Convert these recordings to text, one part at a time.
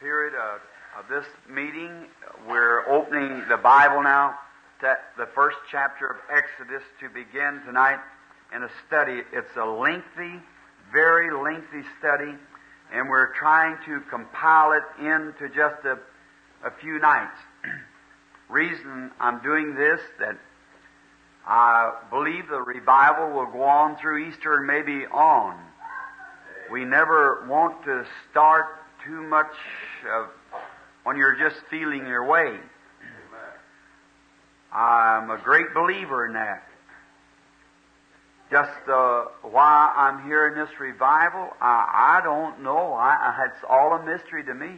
period of, of this meeting. We're opening the Bible now, to the first chapter of Exodus, to begin tonight in a study. It's a lengthy, very lengthy study, and we're trying to compile it into just a, a few nights. Reason I'm doing this that I believe the revival will go on through Easter and maybe on. We never want to start too much of when you're just feeling your way. I'm a great believer in that. Just uh, why I'm here in this revival, I, I don't know. I, I, it's all a mystery to me.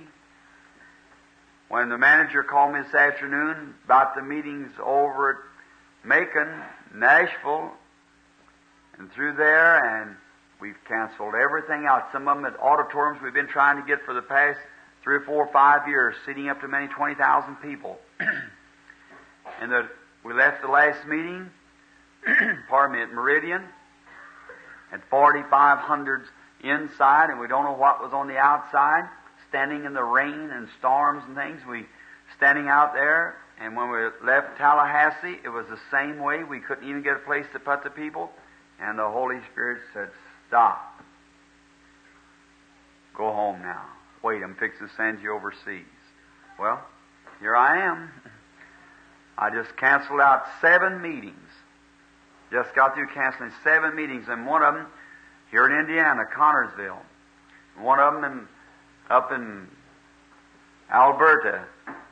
When the manager called me this afternoon about the meetings over at Macon, Nashville, and through there, and we've canceled everything out. Some of them at auditoriums we've been trying to get for the past three or four or five years, seating up to many 20,000 people. and the, we left the last meeting, pardon me, at Meridian, at 4,500 inside, and we don't know what was on the outside, standing in the rain and storms and things. We standing out there, and when we left Tallahassee, it was the same way. We couldn't even get a place to put the people, and the Holy Spirit said, "Stop. Go home now. Wait, I'm fixing to send you overseas." Well, here I am. I just canceled out seven meetings. Just got through canceling seven meetings, and one of them here in Indiana, Connersville. One of them in, up in Alberta,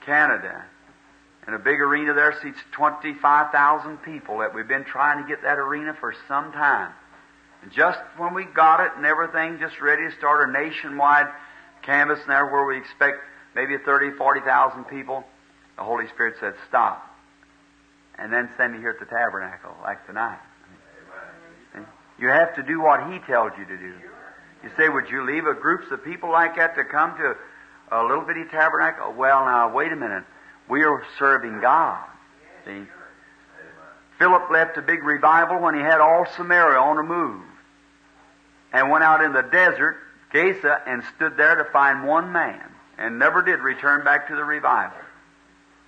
Canada. In a big arena there seats 25,000 people that we've been trying to get that arena for some time. Just when we got it and everything just ready to start a nationwide canvas there where we expect maybe 30, 40,000 people, the Holy Spirit said, stop and then send me here at the tabernacle like tonight. You have to do what He tells you to do. You say, would you leave a groups of people like that to come to a little bitty tabernacle? Well, now, wait a minute. We are serving God. See? Philip left a big revival when he had all Samaria on the move and went out in the desert, Gaza, and stood there to find one man and never did return back to the revival.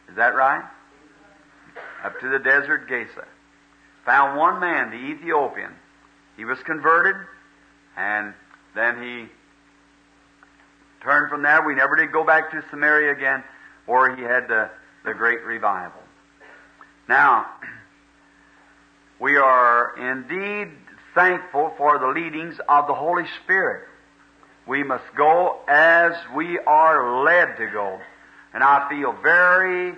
Is that right? up to the desert Gaza. Found one man, the Ethiopian. He was converted, and then he turned from there. We never did go back to Samaria again, or he had the, the great revival. Now, we are indeed thankful for the leadings of the Holy Spirit. We must go as we are led to go. And I feel very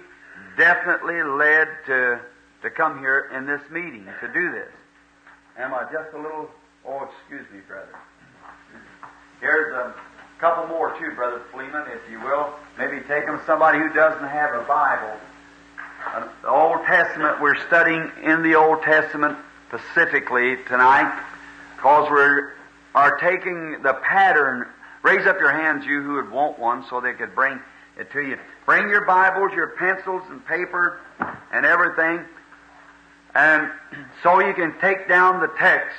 definitely led to, to come here in this meeting to do this. Am I just a little, oh, excuse me, brother. Here's a couple more too, Brother Fleeman, if you will. Maybe take them somebody who doesn't have a Bible. The Old Testament, we're studying in the Old Testament specifically tonight because we are taking the pattern. Raise up your hands, you who would want one, so they could bring it to you. Bring your Bibles, your pencils and paper and everything, and so you can take down the text.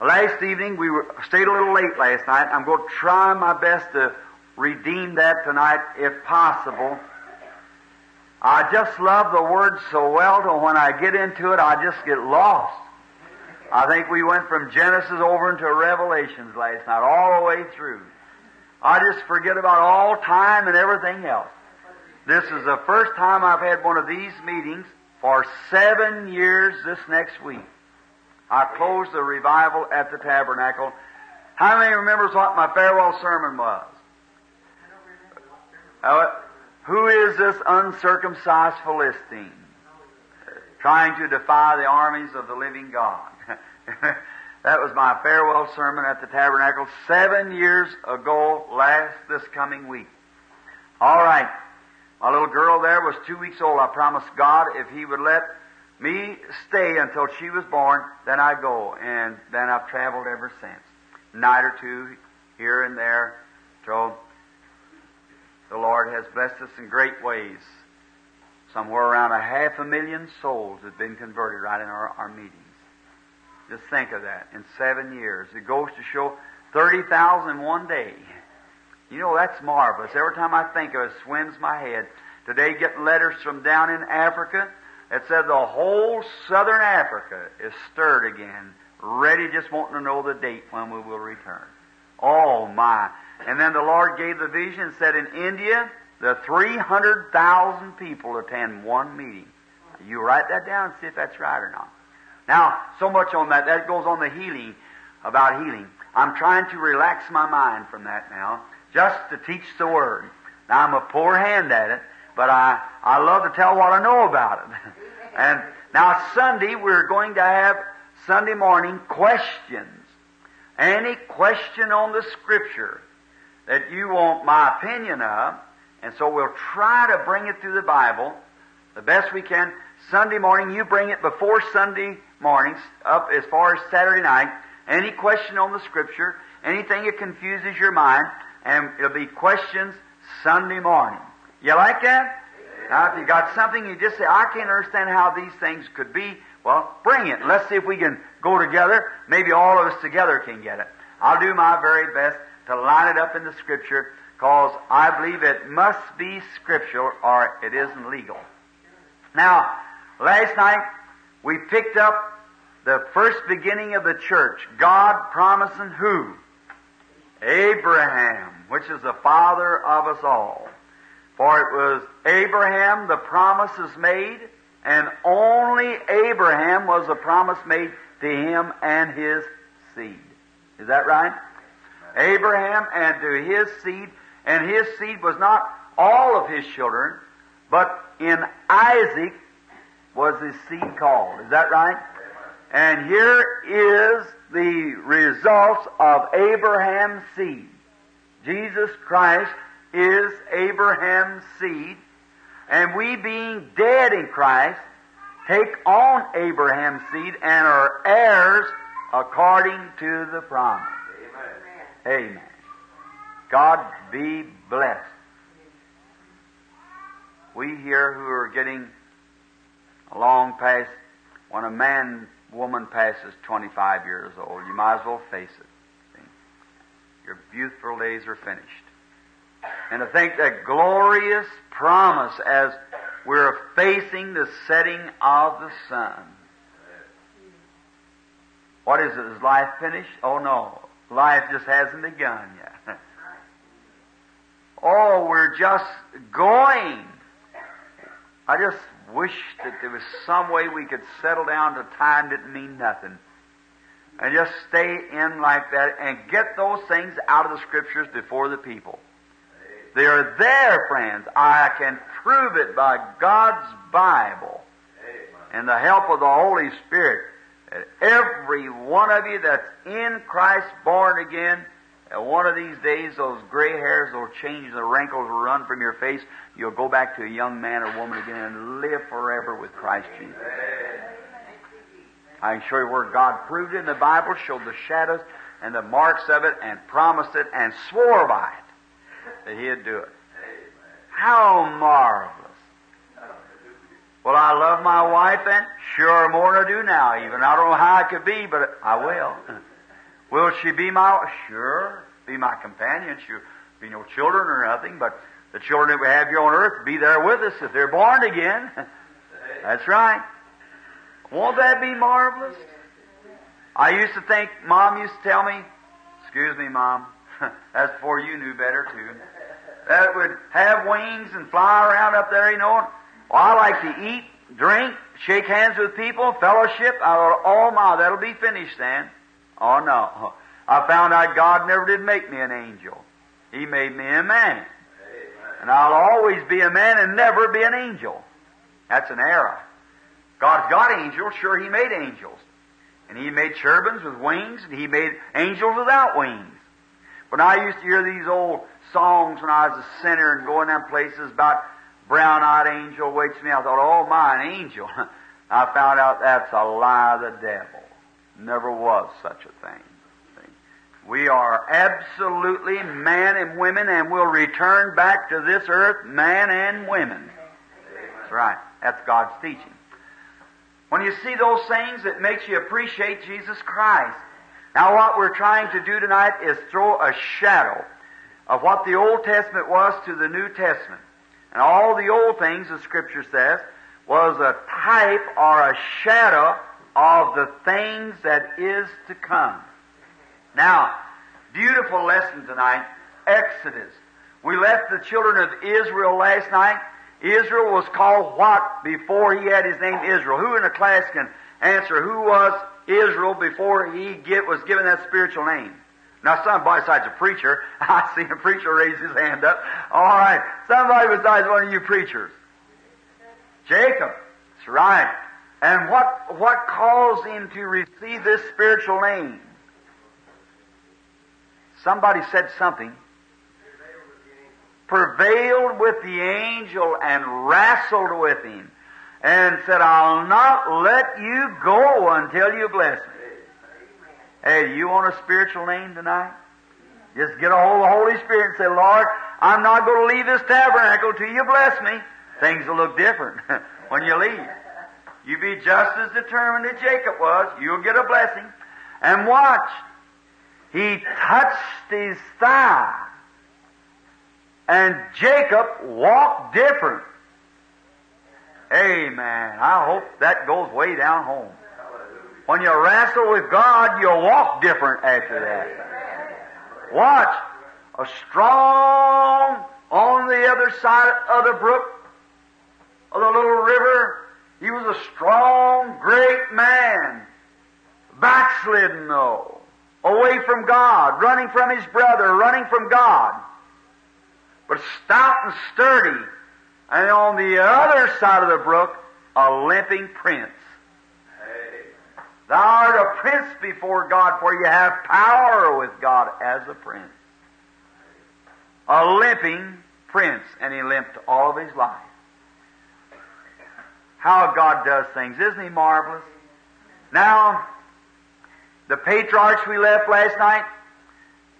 Last evening, we were, stayed a little late last night. I'm going to try my best to redeem that tonight if possible. I just love the Word so well that when I get into it, I just get lost. I think we went from Genesis over into Revelations last night, all the way through. I just forget about all time and everything else. This is the first time I've had one of these meetings for seven years this next week. I closed the revival at the tabernacle. How many remembers what my farewell sermon was? Uh, who is this uncircumcised Philistine? Trying to defy the armies of the living God. That was my farewell sermon at the tabernacle seven years ago, last this coming week. All right. My little girl there was two weeks old. I promised God if He would let me stay until she was born, then I'd go. And then I've traveled ever since. Night or two, here and there, till the Lord has blessed us in great ways. Somewhere around a half a million souls have been converted right in our, our meetings. Just think of that. In seven years. It goes to show 30,000 in one day. You know, that's marvelous. Every time I think of it, it swims my head. Today, getting letters from down in Africa that said the whole southern Africa is stirred again, ready just wanting to know the date when we will return. Oh, my. And then the Lord gave the vision and said in India, the 300,000 people attend one meeting. You write that down and see if that's right or not. Now, so much on that. That goes on the healing, about healing. I'm trying to relax my mind from that now, just to teach the Word. Now, I'm a poor hand at it, but I, I love to tell what I know about it. and now, Sunday, we're going to have Sunday morning questions. Any question on the Scripture that you want my opinion of, and so we'll try to bring it through the Bible the best we can. Sunday morning, you bring it before Sunday mornings, up as far as Saturday night. Any question on the Scripture, anything that confuses your mind, and it'll be questions Sunday morning. You like that? Now, if you got something you just say, I can't understand how these things could be, well, bring it. Let's see if we can go together. Maybe all of us together can get it. I'll do my very best to line it up in the Scripture because I believe it must be scriptural or it isn't legal. Now, last night we picked up the first beginning of the church. God promising who? Abraham, which is the father of us all. For it was Abraham the promises made, and only Abraham was the promise made to him and his seed. Is that right? Abraham and to his seed and his seed was not all of his children, but in Isaac was his seed called. Is that right? And here is the results of Abraham's seed. Jesus Christ is Abraham's seed, and we being dead in Christ take on Abraham's seed and are heirs according to the promise. Amen. God be blessed. We here who are getting along past, when a man, woman passes 25 years old, you might as well face it. Your youthful days are finished. And to think that glorious promise as we're facing the setting of the sun. What is it? Is life finished? Oh no. Life just hasn't begun yet. Oh, we're just going. I just wish that there was some way we could settle down to time didn't mean nothing. And just stay in like that and get those things out of the scriptures before the people. They are there, friends. I can prove it by God's Bible and the help of the Holy Spirit. That every one of you that's in Christ born again one of these days, those gray hairs will change, the wrinkles will run from your face. You'll go back to a young man or woman again and live forever with Christ Jesus. I can show you where God proved it in the Bible, showed the shadows and the marks of it, and promised it, and swore by it that He'd do it. How marvelous! Well, I love my wife, and sure more than I do now. Even I don't know how I could be, but I will. Will she be my, sure, be my companion. She'll be no children or nothing, but the children that we have here on earth be there with us if they're born again. That's right. Won't that be marvelous? I used to think, Mom used to tell me, excuse me, Mom, that's before you knew better too, that would have wings and fly around up there, you know. Well, I like to eat, drink, shake hands with people, fellowship. I thought, oh my, that'll be finished then. Oh no. I found out God never did make me an angel. He made me a man. And I'll always be a man and never be an angel. That's an error. God's got angels, sure He made angels. And He made cherubims with wings, and He made angels without wings. But I used to hear these old songs when I was a sinner and going down places about brown-eyed angel wakes me. I thought, oh my, an angel. I found out that's a lie of the devil. Never was such a thing. We are absolutely man and women and will return back to this earth man and women. That's right. That's God's teaching. When you see those things, it makes you appreciate Jesus Christ. Now what we're trying to do tonight is throw a shadow of what the Old Testament was to the New Testament. And all the old things, the Scripture says, was a type or a shadow of the things that is to come. Now, beautiful lesson tonight, Exodus. We left the children of Israel last night. Israel was called what before he had his name Israel? Who in the class can answer who was Israel before he get, was given that spiritual name? Now, somebody besides a preacher, I see a preacher raise his hand up. All right, somebody besides one of you preachers. Jacob. That's right. And what what caused him to receive this spiritual name? Somebody said something. Prevailed with the angel and wrestled with him and said, I'll not let you go until you bless me. Hey, you want a spiritual name tonight? Just get a hold of the Holy Spirit and say, Lord, I'm not going to leave this tabernacle till you bless me. Things will look different when you leave. You be just as determined as Jacob was. You'll get a blessing. And watch. He touched his thigh. And Jacob walked different. Amen. I hope that goes way down home. When you wrestle with God, you'll walk different after that. Watch. A strong on the other side of the brook, of the little river. He was a strong, great man. Backslidden though. Away from God. Running from his brother. Running from God. But stout and sturdy. And on the other side of the brook, a limping prince. Thou art a prince before God, for you have power with God as a prince. A limping prince, and he limped all of his life. How God does things. Isn't he marvelous? Now, the patriarchs we left last night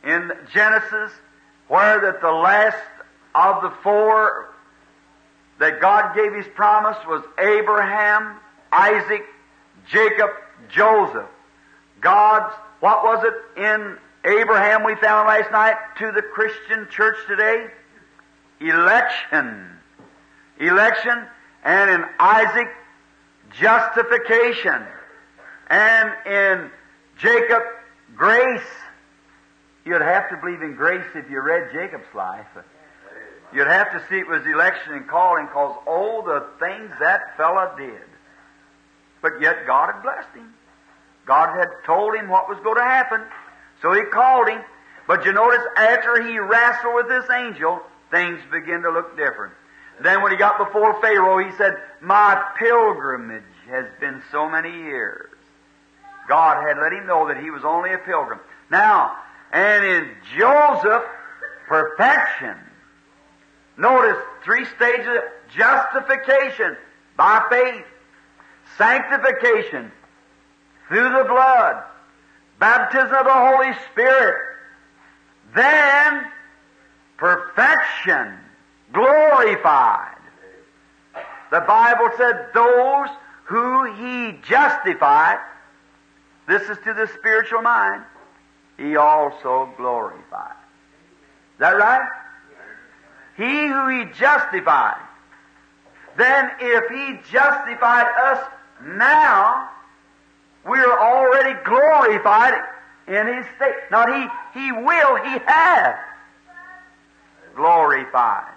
in Genesis, where that the last of the four that God gave his promise was Abraham, Isaac, Jacob, Joseph. God's, what was it in Abraham we found last night to the Christian church today? Election. Election. And in Isaac, justification. And in Jacob, grace. You'd have to believe in grace if you read Jacob's life. You'd have to see it was election and calling because, all the things that fella did. But yet God had blessed him. God had told him what was going to happen. So he called him. But you notice after he wrestled with this angel, things begin to look different. Then when he got before Pharaoh, he said, My pilgrimage has been so many years. God had let him know that he was only a pilgrim. Now, and in Joseph, perfection. Notice three stages justification by faith, sanctification through the blood, baptism of the Holy Spirit, then perfection, glorified. The Bible said, those who he justified, this is to the spiritual mind, he also glorified. Is that right? He who he justified. Then if he justified us now, we are already glorified in his state. Not he, he will, he has glorified.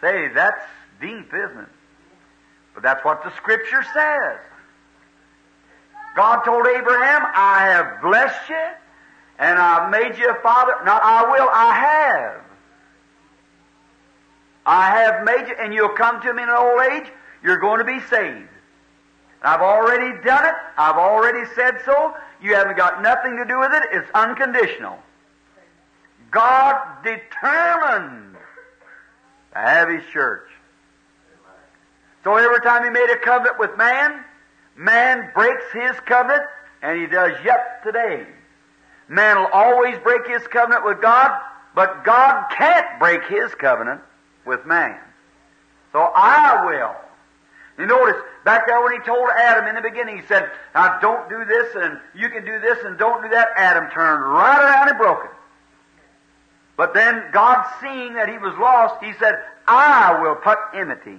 Say, that's deep, isn't it? But that's what the scripture says. God told Abraham, I have blessed you, and I've made you a father. Not I will, I have. I have made you, and you'll come to me in an old age, you're going to be saved. I've already done it. I've already said so. You haven't got nothing to do with it. It's unconditional. God determined to have His church. So every time He made a covenant with man, man breaks His covenant, and He does yet today. Man will always break His covenant with God, but God can't break His covenant with man. So I will. You notice, back there when he told Adam in the beginning, he said, now don't do this and you can do this and don't do that. Adam turned right around and broke it. But then God seeing that he was lost, he said, I will put enmity.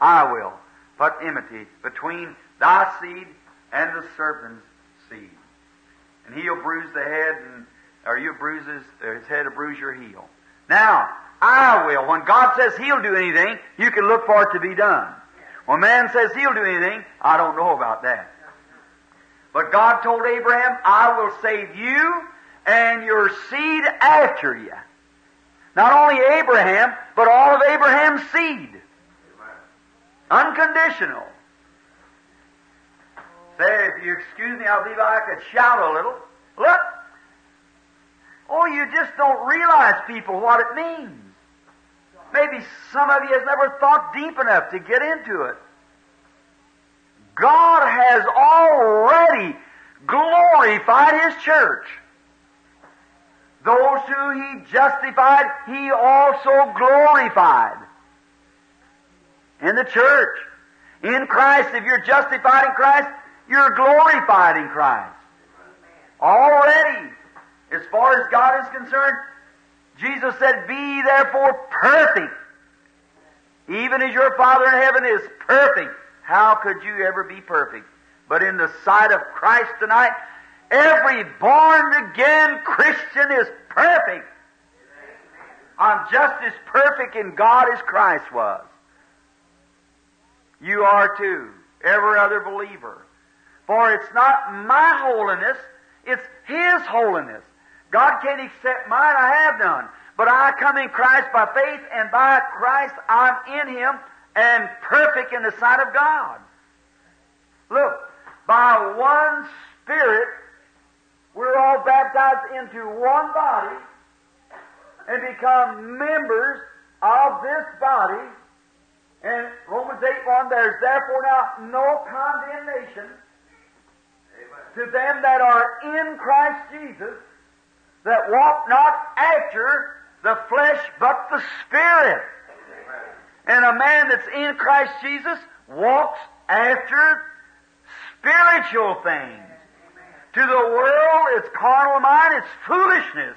I will put enmity between thy seed and the serpent's seed. And he'll bruise the head and or you bruises or his head will bruise your heel. Now, I will. When God says he'll do anything, you can look for it to be done. When man says he'll do anything, I don't know about that. But God told Abraham, I will save you and your seed after you. Not only Abraham, but all of Abraham's seed. Unconditional. Say, if you excuse me, I'll believe I could shout a little. Look. Oh, you just don't realize, people, what it means. Maybe some of you has never thought deep enough to get into it. God has already glorified His church. Those who He justified, He also glorified. In the church. In Christ, if you're justified in Christ, you're glorified in Christ. Already. As far as God is concerned, Jesus said, Be therefore perfect, even as your Father in heaven is perfect. How could you ever be perfect? But in the sight of Christ tonight, every born again Christian is perfect. I'm just as perfect in God as Christ was. You are too. Every other believer. For it's not my holiness, it's His holiness. God can't accept mine, I have none. But I come in Christ by faith, and by Christ I'm in Him and perfect in the sight of God. Look, by one Spirit, we're all baptized into one body and become members of this body. And Romans 8 1, there's therefore now no condemnation to them that are in Christ Jesus, that walk not after the flesh, but the Spirit. And a man that's in Christ Jesus walks after spiritual things. To the world, it's carnal mind, it's foolishness.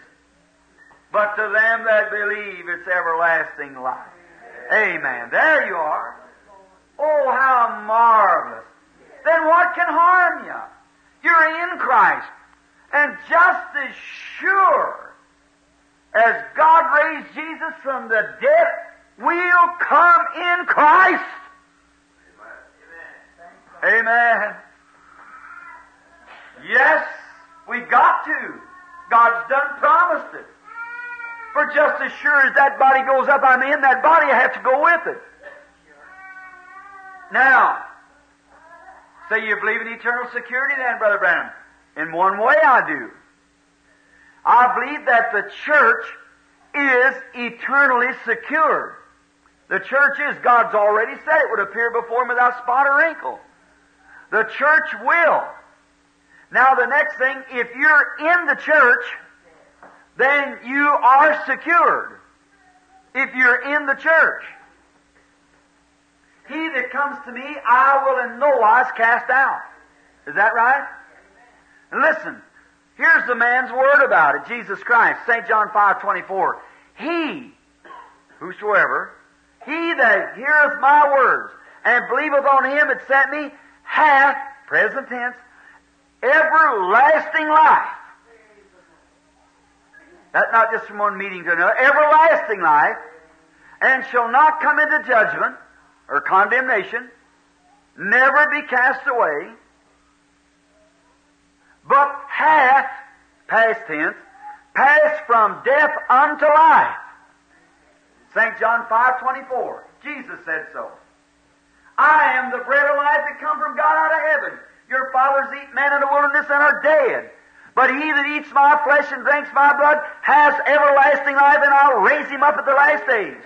But to them that believe, it's everlasting life. Amen. There you are. Oh, how marvelous. Then what can harm you? You're in Christ. And just as sure as God raised Jesus from the dead, we'll come in Christ. Amen. Amen. Yes, we got to. God's done promised it. For just as sure as that body goes up, I'm in that body, I have to go with it. Now, say you believe in eternal security then, Brother Branham. In one way I do. I believe that the church is eternally secure. The church is, God's already said it would appear before him without spot or wrinkle. The church will. Now the next thing, if you're in the church, then you are secured. If you're in the church. He that comes to me, I will in no wise cast out. Is that right? Listen, here's the man's word about it, Jesus Christ, St. John 5, 24. He, whosoever, he that heareth my words and believeth on him that sent me hath, present tense, everlasting life. That's not just from one meeting to another, everlasting life, and shall not come into judgment or condemnation, never be cast away, but hath, past tense, passed from death unto life. St. John 5 24. Jesus said so. I am the bread of life that come from God out of heaven. Your fathers eat man in the wilderness and are dead. But he that eats my flesh and drinks my blood has everlasting life, and I'll raise him up at the last days.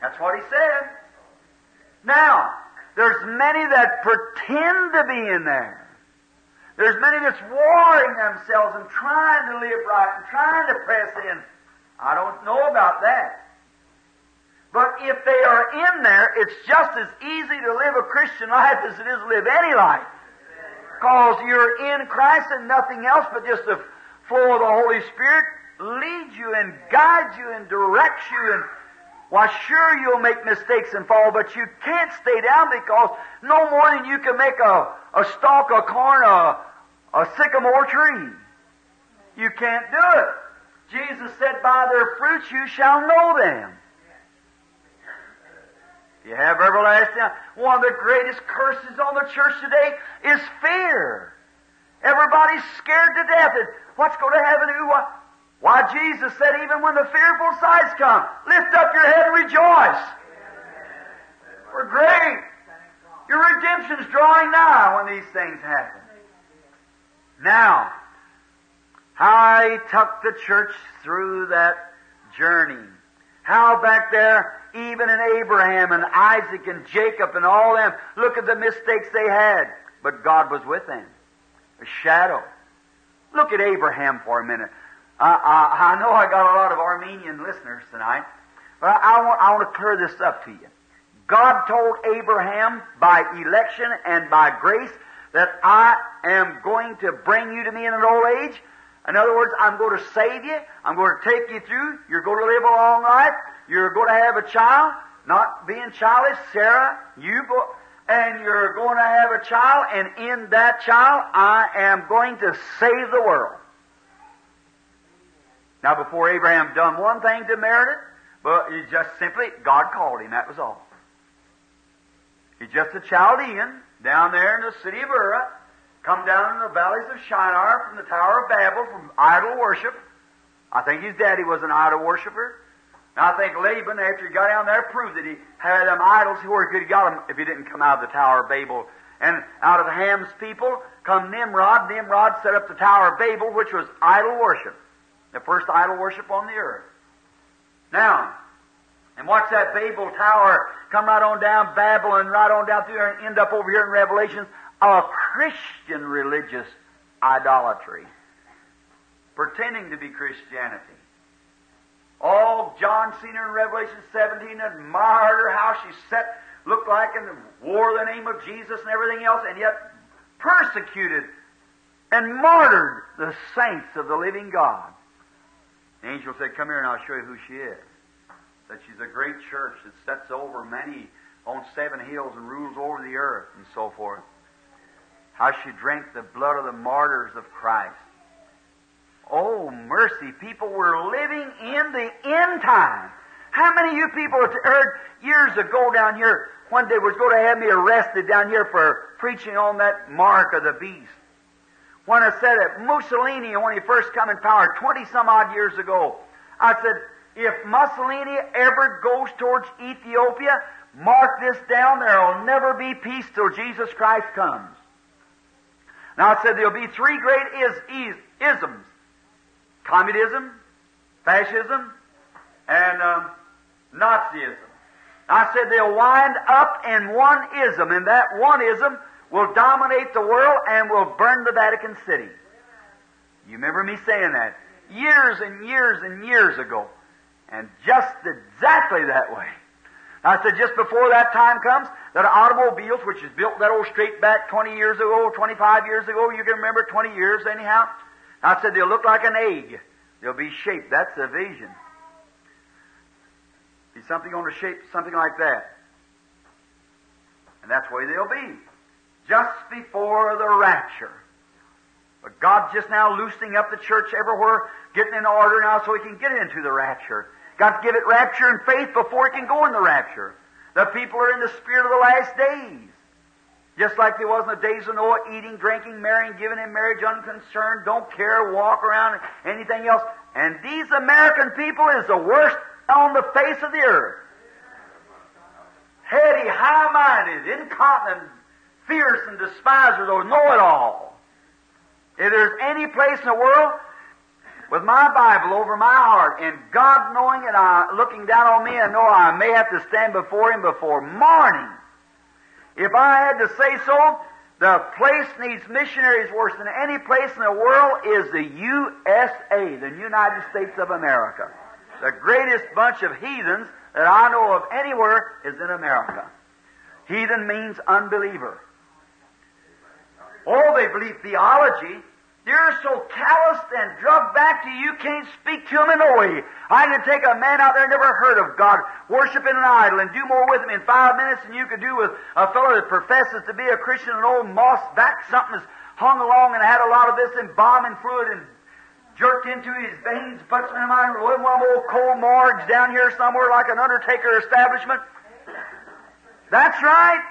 That's what he said. Now, there's many that pretend to be in there. There's many that's warring themselves and trying to live right and trying to press in. I don't know about that. But if they are in there, it's just as easy to live a Christian life as it is to live any life. Because you're in Christ and nothing else but just the flow of the Holy Spirit leads you and guides you and directs you and why sure you'll make mistakes and fall, but you can't stay down because no more than you can make a, a stalk of corn a, a sycamore tree. You can't do it. Jesus said, By their fruits you shall know them. You have everlasting. One of the greatest curses on the church today is fear. Everybody's scared to death. What's going to happen to you? Why, Jesus said, even when the fearful sights come, lift up your head and rejoice. We're great. Your redemption's drawing nigh when these things happen. Now, how he took the church through that journey. How back there, even in Abraham and Isaac and Jacob and all them, look at the mistakes they had. But God was with them. A shadow. Look at Abraham for a minute. I, I, I know I got a lot of Arminian listeners tonight, but I, I, want, I want to clear this up to you. God told Abraham by election and by grace that I am going to bring you to me in an old age. In other words, I'm going to save you. I'm going to take you through. You're going to live a long life. You're going to have a child, not being childish. Sarah, you, and you're going to have a child, and in that child, I am going to save the world. Now, before Abraham done one thing to merit it, but he just simply, God called him, that was all. He's just a Chaldean down there in the city of Ur, come down in the valleys of Shinar from the Tower of Babel from idol worship. I think his daddy was an idol worshiper. And I think Laban, after he got down there, proved that he had them idols where he could have got them if he didn't come out of the Tower of Babel. And out of Ham's people come Nimrod. Nimrod set up the Tower of Babel, which was idol worship. The first idol worship on the earth. Now, and watch that Babel Tower come right on down Babylon, right on down through there and end up over here in Revelations, a Christian religious idolatry. Pretending to be Christianity. All John seen her in Revelation 17, admired her, how she sat, looked like, and wore the name of Jesus and everything else, and yet persecuted and martyred the saints of the living God. The angel said, Come here and I'll show you who she is. That she's a great church that sets over many on seven hills and rules over the earth and so forth. How she drank the blood of the martyrs of Christ. Oh, mercy. People were living in the end time. How many of you people heard years ago down here one day was going to have me arrested down here for preaching on that mark of the beast? When I said that Mussolini, when he first come in power 20 some odd years ago, I said, if Mussolini ever goes towards Ethiopia, mark this down, there will never be peace till Jesus Christ comes. Now I said there'll be three great is, is, isms communism, fascism, and um, Nazism. I said they'll wind up in one ism, and that one ism will dominate the world and will burn the Vatican City. You remember me saying that years and years and years ago, and just exactly that way. I said just before that time comes, that automobiles, which is built that old straight back 20 years ago, 25 years ago, you can remember 20 years anyhow, I said they'll look like an egg. They'll be shaped. That's the vision. Be something on the shape, something like that. And that's the way they'll be. Just before the rapture. But God's just now loosening up the church everywhere, getting in order now so He can get into the rapture. Got to give it rapture and faith before it can go in the rapture. The people are in the spirit of the last days. Just like there was in the days of Noah, eating, drinking, marrying, giving in marriage, unconcerned, don't care, walk around, anything else. And these American people is the worst on the face of the earth. Heady, high-minded, incontinent, fierce, and despiser, those know-it-all. If there's any place in the world with my Bible over my heart and God knowing it, I, looking down on me and know I may have to stand before Him before morning if I had to say so, the place needs missionaries worse than any place in the world is the USA, the United States of America. The greatest bunch of heathens that I know of anywhere is in America. Heathen means unbeliever. Oh, they believe theology, You're so calloused and drugged back to you, can't speak to him in no way. I can take a man out there never heard of God, worshiping an idol, and do more with him in five minutes than you could do with a fellow that professes to be a Christian, an old moss back, something has hung along and had a lot of this embalming fluid and jerked into his veins, him in mind, one of them old cold morgues down here somewhere like an undertaker establishment. That's right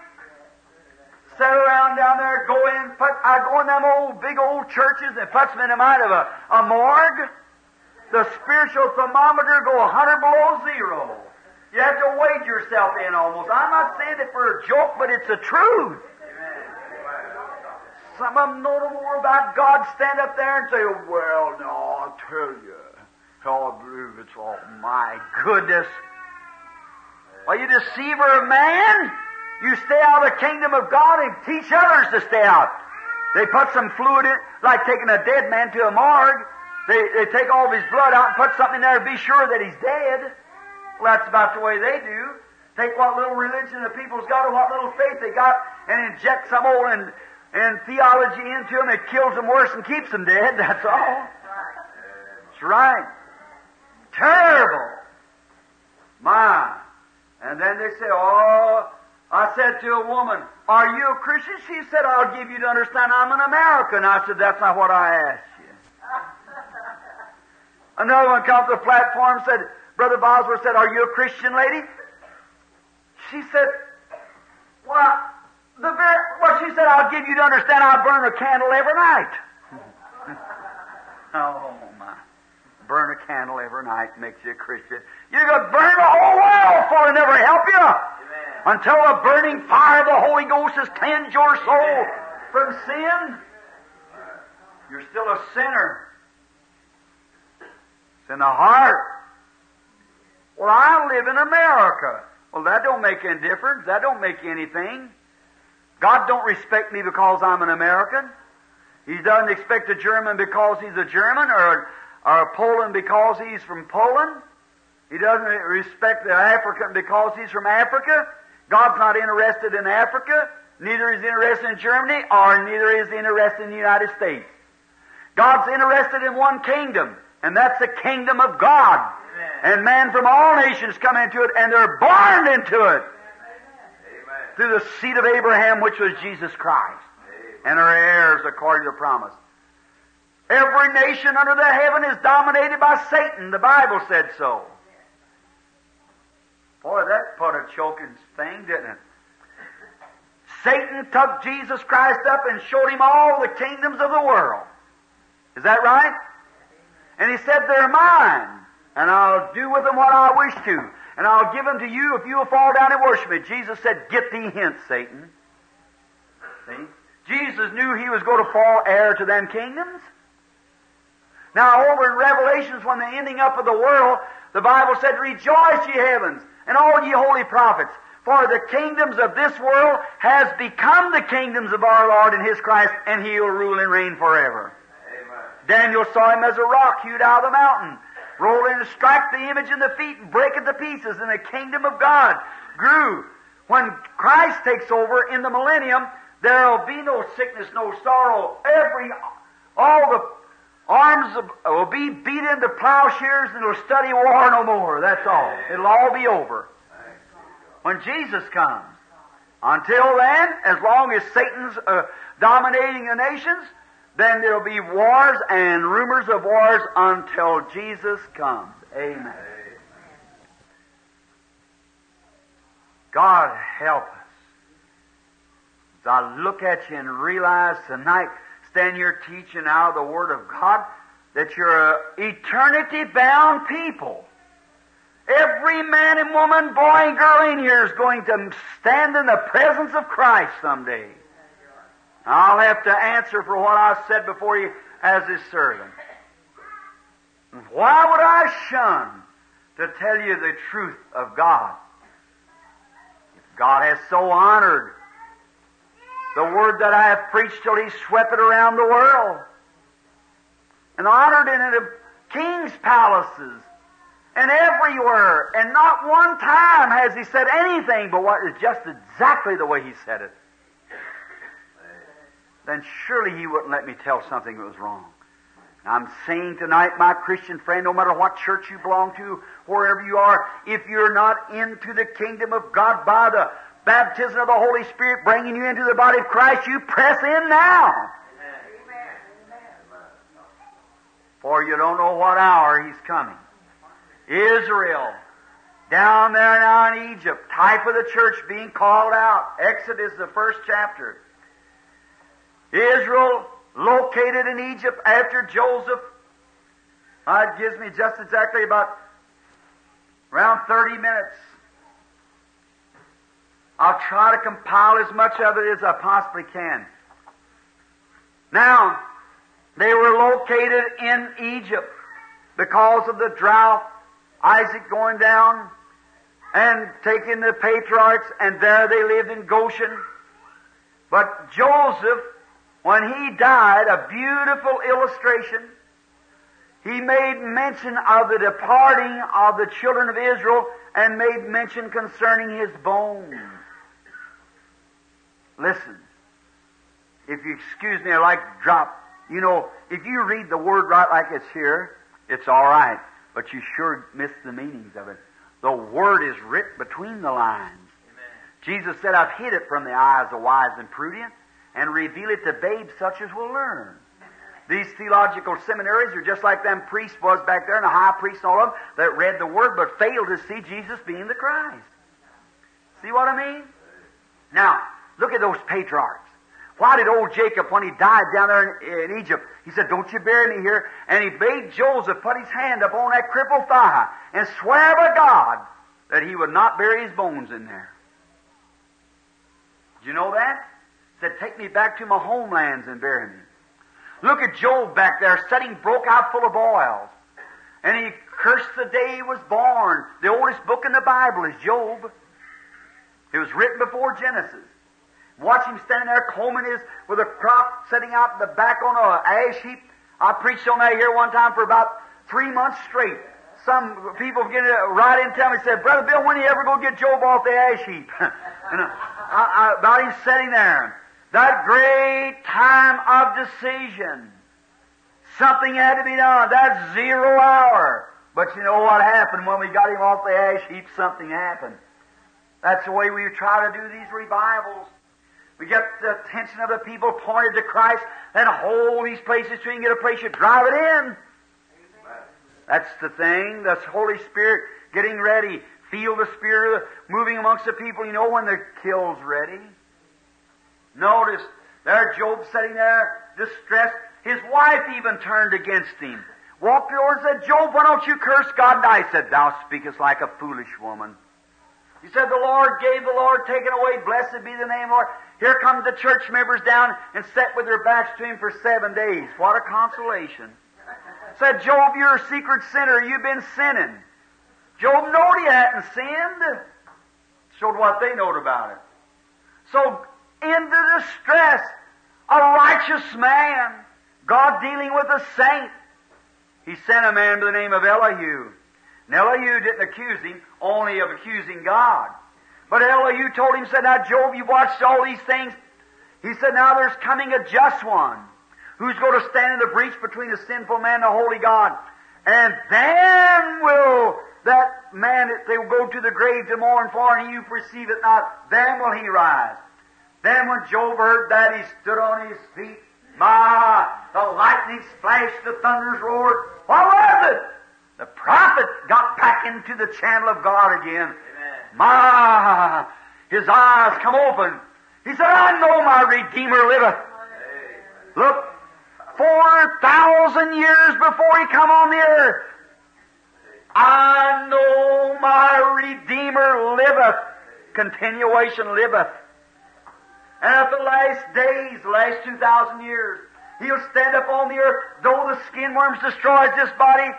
settle around down there, go in, put, I go in them old, big old churches and puts me in the mind of a, a morgue. The spiritual thermometer go a hundred below zero. You have to wade yourself in almost. I'm not saying it for a joke, but it's the truth. Some of them know no more about God stand up there and say, well, no, I'll tell you. I believe it's all my goodness. Are you deceiver of man? You stay out of the kingdom of God and teach others to stay out. They put some fluid in, like taking a dead man to a morgue. They, they take all of his blood out and put something in there to be sure that he's dead. Well, that's about the way they do. Take what little religion the people's got or what little faith they got and inject some old and, and theology into them. It kills them worse and keeps them dead. That's all. That's right. Terrible. My. And then they say, oh, I said to a woman, Are you a Christian? She said, I'll give you to understand I'm an American. I said, That's not what I asked you. Another one come to the platform and said, Brother Bosworth said, Are you a Christian lady? She said, Well, the very, well, she said, I'll give you to understand I burn a candle every night. oh, my. Burn a candle every night makes you a Christian. You could burn the whole world for it never help you until the burning fire of the Holy Ghost has cleansed your soul from sin, you're still a sinner. It's in the heart. Well, I live in America. Well, that don't make any difference. That don't make anything. God don't respect me because I'm an American. He doesn't expect a German because he's a German or, or a Poland because he's from Poland. He doesn't respect the African because he's from Africa. God's not interested in Africa, neither is he interested in Germany, or neither is he interested in the United States. God's interested in one kingdom, and that's the kingdom of God. Amen. And man from all nations come into it, and they're born into it. Amen. Through the seed of Abraham, which was Jesus Christ. Amen. And are heirs according to the promise. Every nation under the heaven is dominated by Satan. The Bible said so. Boy, that put a choking thing, didn't it? Satan took Jesus Christ up and showed him all the kingdoms of the world. Is that right? And he said, They're mine, and I'll do with them what I wish to, and I'll give them to you if you'll fall down and worship me. Jesus said, Get thee hence, Satan. See? Jesus knew he was going to fall heir to them kingdoms. Now, over in Revelations, when the ending up of the world, the Bible said, Rejoice, ye heavens, and all ye holy prophets, for the kingdoms of this world has become the kingdoms of our Lord and His Christ, and He'll rule and reign forever. Amen. Daniel saw him as a rock hewed out of the mountain, roll in and strike the image in the feet and break it to pieces, and the kingdom of God grew. When Christ takes over in the millennium, there'll be no sickness, no sorrow. Every, all the Arms will be beat into plowshares and it'll study war no more. That's all. It'll all be over. When Jesus comes. Until then, as long as Satan's uh, dominating the nations, then there'll be wars and rumors of wars until Jesus comes. Amen. God help us. As I look at you and realize tonight stand here teaching out of the Word of God that you're an eternity bound people. Every man and woman, boy and girl in here is going to stand in the presence of Christ someday. I'll have to answer for what I said before you as His servant. Why would I shun to tell you the truth of God? If God has so honored the word that I have preached till he swept it around the world. And honored in kings' palaces and everywhere. And not one time has he said anything but what is just exactly the way he said it. then surely He wouldn't let me tell something that was wrong. I'm saying tonight, my Christian friend, no matter what church you belong to, wherever you are, if you're not into the kingdom of God by the baptism of the Holy Spirit bringing you into the body of Christ, you press in now. For you don't know what hour He's coming. Israel, down there now in Egypt, type of the church being called out. Exodus, the first chapter. Israel, located in Egypt after Joseph. Uh, it gives me just exactly about around 30 minutes. I'll try to compile as much of it as I possibly can. Now, they were located in Egypt because of the drought, Isaac going down and taking the patriarchs, and there they lived in Goshen. But Joseph when he died, a beautiful illustration, he made mention of the departing of the children of Israel and made mention concerning his bones. Listen, if you excuse me, I like to drop. You know, if you read the word right like it's here, it's all right, but you sure miss the meanings of it. The word is writ between the lines. Amen. Jesus said, I've hid it from the eyes of wise and prudent and reveal it to babes such as will learn. These theological seminaries are just like them priests was back there, and the high priests and all of them that read the Word but failed to see Jesus being the Christ. See what I mean? Now, look at those patriarchs. Why did old Jacob, when he died down there in, in, Egypt, he said, Don't you bury me here? And he made Joseph put his hand up on that crippled thigh and swear by God that he would not bury his bones in there. Did you know that? said, Take me back to my homelands and bury me. Look at Job back there, sitting broke out full of boils. And he cursed the day he was born. The oldest book in the Bible is Job. It was written before Genesis. Watch him standing there combing his with a crop sitting out in the back on a ash heap. I preached on that here one time for about three months straight. Some people get right in tell me, said, Brother Bill, when are you ever to get Job off the ash heap? and I, I, about him sitting there. That great time of decision. Something had to be done. That zero hour. But you know what happened when we got him off the ash heap? Something happened. That's the way we try to do these revivals. We get the attention of the people pointed to Christ then hold these places till you can get a place you drive it in. That's the thing. The Holy Spirit getting ready. Feel the Spirit moving amongst the people. You know when the kill's ready. Notice, there Job sitting there, distressed. His wife even turned against him. Walked over and said, Job, why don't you curse God? And I said, Thou speakest like a foolish woman. He said, The Lord gave, the Lord taken away. Blessed be the name, of Lord. Here come the church members down and sat with their backs to him for seven days. What a consolation. Said, Job, you're a secret sinner. You've been sinning. Job knowed he hadn't sinned. Showed what they knowed about it. So in the distress. A righteous man. God dealing with a saint. He sent a man by the name of Elihu. And Elihu didn't accuse him, only of accusing God. But Elihu told him, said, Now Job, you've watched all these things. He said, Now there's coming a just one who's going to stand in the breach between the sinful man and the holy God. And then will that man, they will go to the grave to mourn for, and you perceive it not, then will he rise. Then when Job heard that, he stood on his feet. My, the lightning splashed, the thunders roared. What was it? The prophet got back into the channel of God again. Amen. My, his eyes come open. He said, I know my Redeemer liveth. Look, four thousand years before he come on the earth, I know my Redeemer liveth. Continuation liveth. And at the last days, last 2,000 years, He'll stand up on the earth, though the skin worms destroys this body,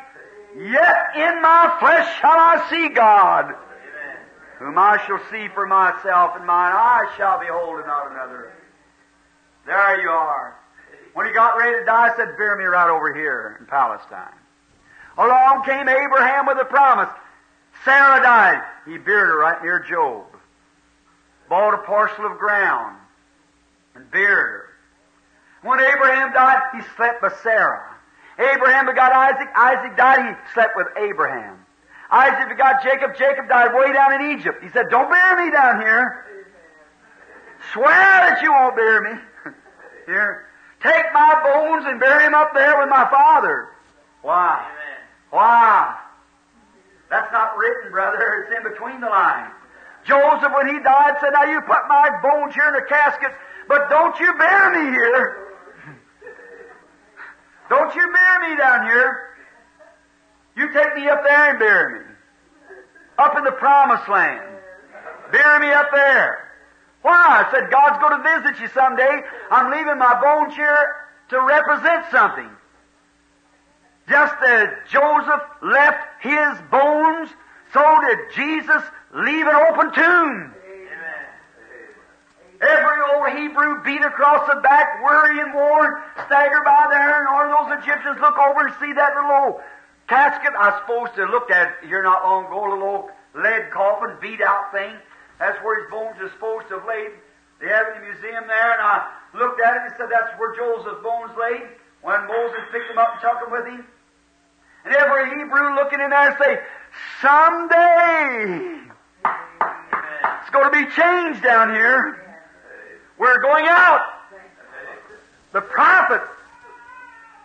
yet in my flesh shall I see God, Amen. whom I shall see for myself, and mine eyes shall behold and not another. There you are. When he got ready to die, I said, Bear me right over here in Palestine. Along came Abraham with a promise. Sarah died. He buried her right near Job. Bought a parcel of ground and buried her. When Abraham died, he slept with Sarah. Abraham begot Isaac. Isaac died, he slept with Abraham. Isaac begot Jacob. Jacob died way down in Egypt. He said, Don't bury me down here. Swear that you won't bury me. here. Take my bones and bury them up there with my father. Why? Why? That's not written, brother. It's in between the lines. Joseph, when he died, said, Now you put my bones here in the casket, but don't you bury me here. Don't you bury me down here. You take me up there and bury me. Up in the promised land. Bury me up there. Why? I said, God's going to visit you someday. I'm leaving my bones here to represent something. Just as Joseph left his bones, so did Jesus leave an open tomb. Every old Hebrew beat across the back, weary and worn, stagger by there, and all those Egyptians look over and see that little old casket. I supposed to look at it here not long ago, a little old lead coffin, beat out thing. That's where his bones are supposed to have laid. They have it in the museum there, and I looked at it and said that's where Joseph's bones laid when Moses picked them up and took them with him. And every Hebrew looking in there and say, someday it's going to be changed down here. We're going out. The prophet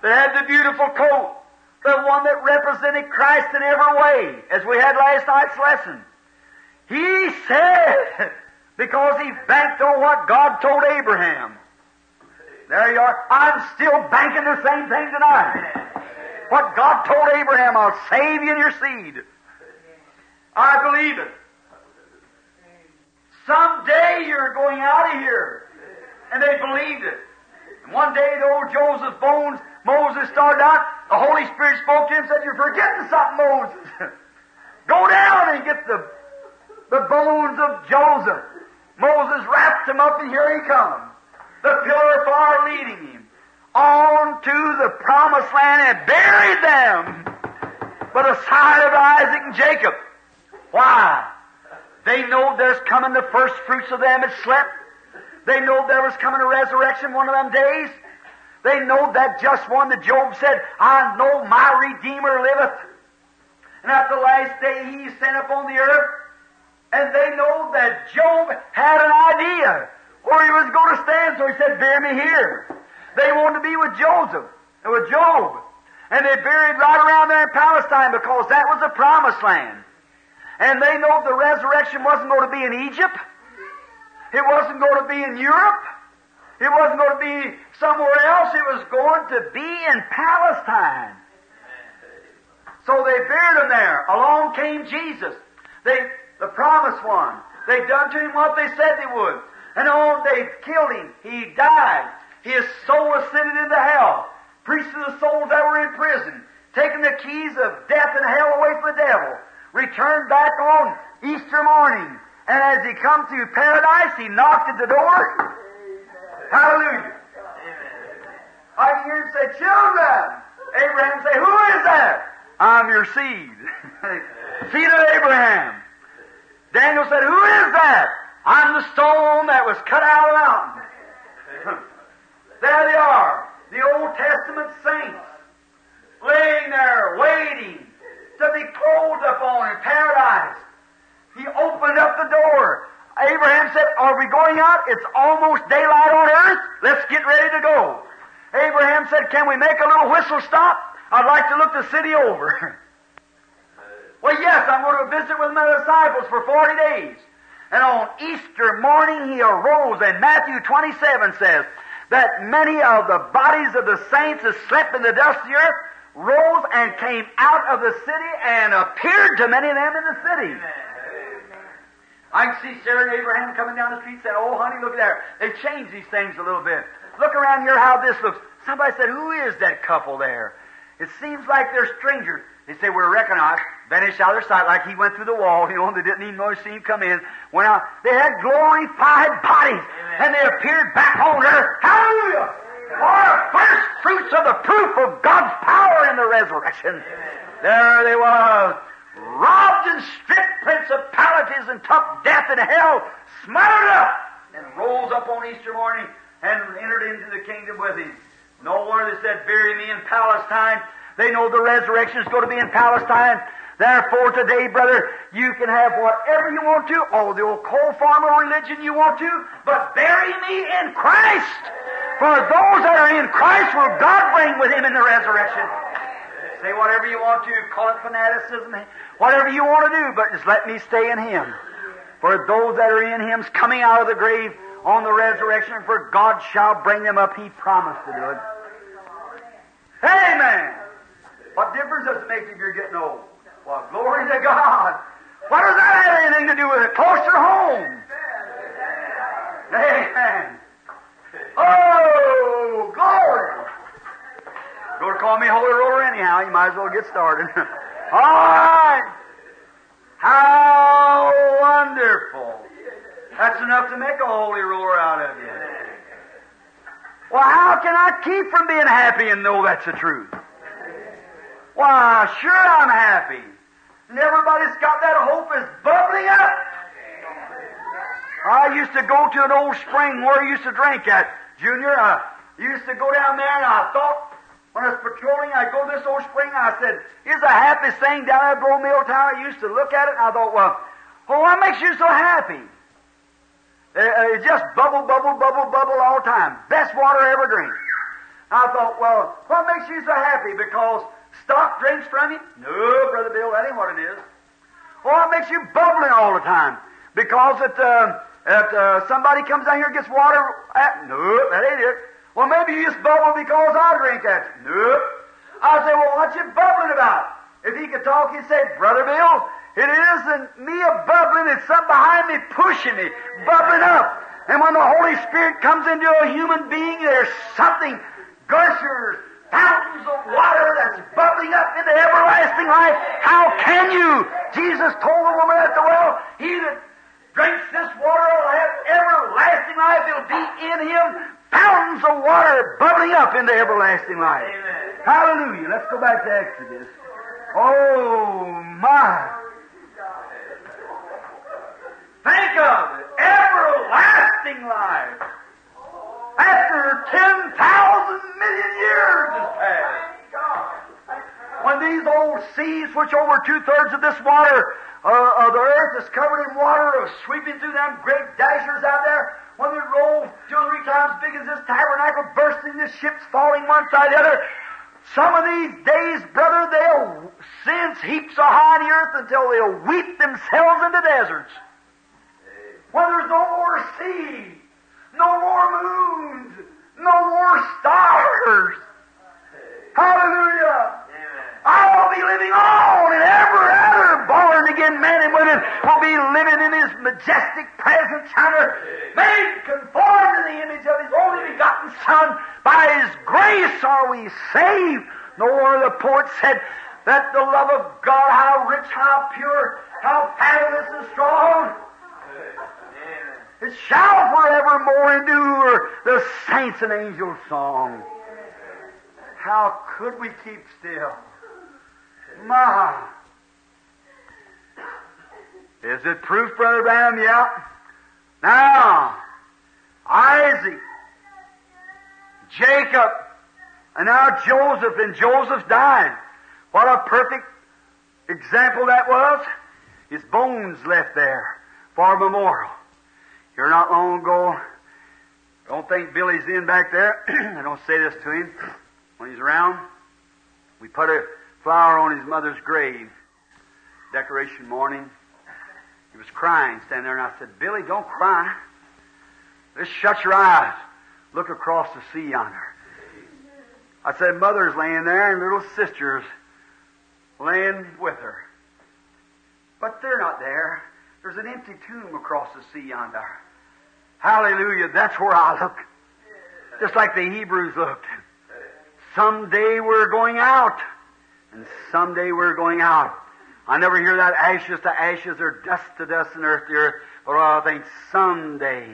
that had the beautiful coat, the one that represented Christ in every way, as we had last night's lesson. He said, because he banked on what God told Abraham. There you are. I'm still banking the same thing tonight. What God told Abraham, I'll save you and your seed. I believe it. Someday you're going out of here. And they believed it. And one day the old Joseph's bones, Moses started out, the Holy Spirit spoke to him and said, You're forgetting something, Moses. Go down and get the, the bones of Joseph. Moses wrapped him up and here he comes. The pillar of fire leading him on to the promised land and buried them by the side of Isaac and Jacob. Why? They know there's coming the first fruits of them that slept. They know there was coming a resurrection one of them days. They know that just one that Job said, I know my Redeemer liveth. And at the last day he sent upon the earth. And they know that Job had an idea where he was going to stand, so he said, Bury me here. They wanted to be with Joseph and with Job. And they buried right around there in Palestine because that was the promised land. And they know the resurrection wasn't going to be in Egypt. It wasn't going to be in Europe. It wasn't going to be somewhere else. It was going to be in Palestine. So they buried him there. Along came Jesus. They, the promised one. They done to him what they said they would. And on they killed him. He died. His soul ascended into hell. Priests of the souls that were in prison, taking the keys of death and hell away from the devil, returned back on Easter morning. And as he come to paradise, he knocked at the door. Hallelujah. I can hear him say, Children! Abraham say, Who is that? I'm your seed. seed of Abraham. Daniel said, Who is that? I'm the stone that was cut out of the mountain. there they are, the Old Testament saints, laying there waiting to be clothed upon in paradise. He opened up the door. We going out? It's almost daylight on earth. Let's get ready to go. Abraham said, Can we make a little whistle stop? I'd like to look the city over. well, yes, I'm going to visit with my disciples for 40 days. And on Easter morning he arose, and Matthew 27 says that many of the bodies of the saints that slept in the dust of the earth rose and came out of the city and appeared to many of them in the city. I can see Sarah and Abraham coming down the street saying, Oh, honey, look there. They've changed these things a little bit. Look around here how this looks. Somebody said, Who is that couple there? It seems like they're strangers. They say, We're recognized. Vanished out of their sight like he went through the wall. You know, they didn't even know see him come in. Went out. They had glorified bodies. Amen. And they appeared back on earth. Hallelujah! For first fruits of the proof of God's power in the resurrection. Amen. There they was robbed and stripped principalities and took death and hell, smothered up, and rose up on Easter morning and entered into the kingdom with him. No wonder they said, bury me in Palestine. They know the resurrection is going to be in Palestine. Therefore, today, brother, you can have whatever you want to, all the old coal farmer religion you want to, but bury me in Christ. For those that are in Christ will God bring with Him in the resurrection. Say whatever you want to, call it fanaticism, eh, whatever you want to do, but just let me stay in Him. For those that are in Him's coming out of the grave on the resurrection, for God shall bring them up. He promised to do it. Amen. What difference does it make if you're getting old? Well, glory to God. What does that have anything to do with it? Closer home. Amen. Oh, glory. Going to call me Holy Roller anyhow. You might as well get started. All right. How wonderful. That's enough to make a holy roller out of you. Well, how can I keep from being happy and know that's the truth? Why, sure I'm happy. And everybody's got that hope is bubbling up. I used to go to an old spring where I used to drink at. Junior, I used to go down there and I thought, when I was patrolling, I'd go to this old spring I said, here's the happiest thing down there at mill Milltown. I used to look at it and I thought, well, what makes you so happy? Uh, uh, it just bubble, bubble, bubble, bubble all the time. Best water I ever drink. I thought, well, what makes you so happy? Because stock drinks from you? No, Brother Bill, that ain't what it is. Well, what makes you bubbling all the time? Because it, uh, uh, somebody comes down here and gets water, at, no, that ain't it. Well, maybe you just bubble because I drink that. No. I say, well, what you bubbling about? If he could talk, he'd say, Brother Bill, it isn't me a bubbling, it's something behind me pushing me, bubbling up. And when the Holy Spirit comes into a human being, there's something, gushers, fountains of water that's bubbling up into everlasting life. How can you? Jesus told the woman at the well, he that drinks this water will have everlasting life. It'll be in him. Fountains of water bubbling up into everlasting life. Amen. Hallelujah. Let's go back to Exodus. Oh, my. Think of it. Everlasting life. After 10,000 million years has passed. When these old seas, which over two thirds of this water uh, of the earth is covered in water, are sweeping through them great dashers out there, when they roll two or three times big as this tabernacle, bursting, the ships falling one side the other, some of these days, brother, they'll send heaps of high the earth until they'll weep themselves into deserts when there's no more sea, no more moons, no more stars. Hallelujah. I'll be living on, and every other born again man and woman will be living in His majestic presence, under, made conformed to the image of His only begotten Son. By His grace are we saved. No wonder the poet said that the love of God, how rich, how pure, how fabulous and strong, it shall forevermore endure the saints and angels' song. How could we keep still? My. Is it proof, Brother Branham? Yeah. Now, Isaac, Jacob, and now Joseph, and Joseph died. What a perfect example that was. His bones left there for a memorial. Here not long ago, don't think Billy's in back there. I don't say this to him when he's around. We put a flower on his mother's grave, decoration morning. He was crying, standing there, and I said, Billy, don't cry. Just shut your eyes. Look across the sea yonder. I said, Mother's laying there, and little sister's laying with her. But they're not there. There's an empty tomb across the sea yonder. Hallelujah. That's where I look. Just like the Hebrews looked. Someday we're going out. And someday we're going out. I never hear that ashes to ashes or dust to dust and earth to earth. But oh, I think someday.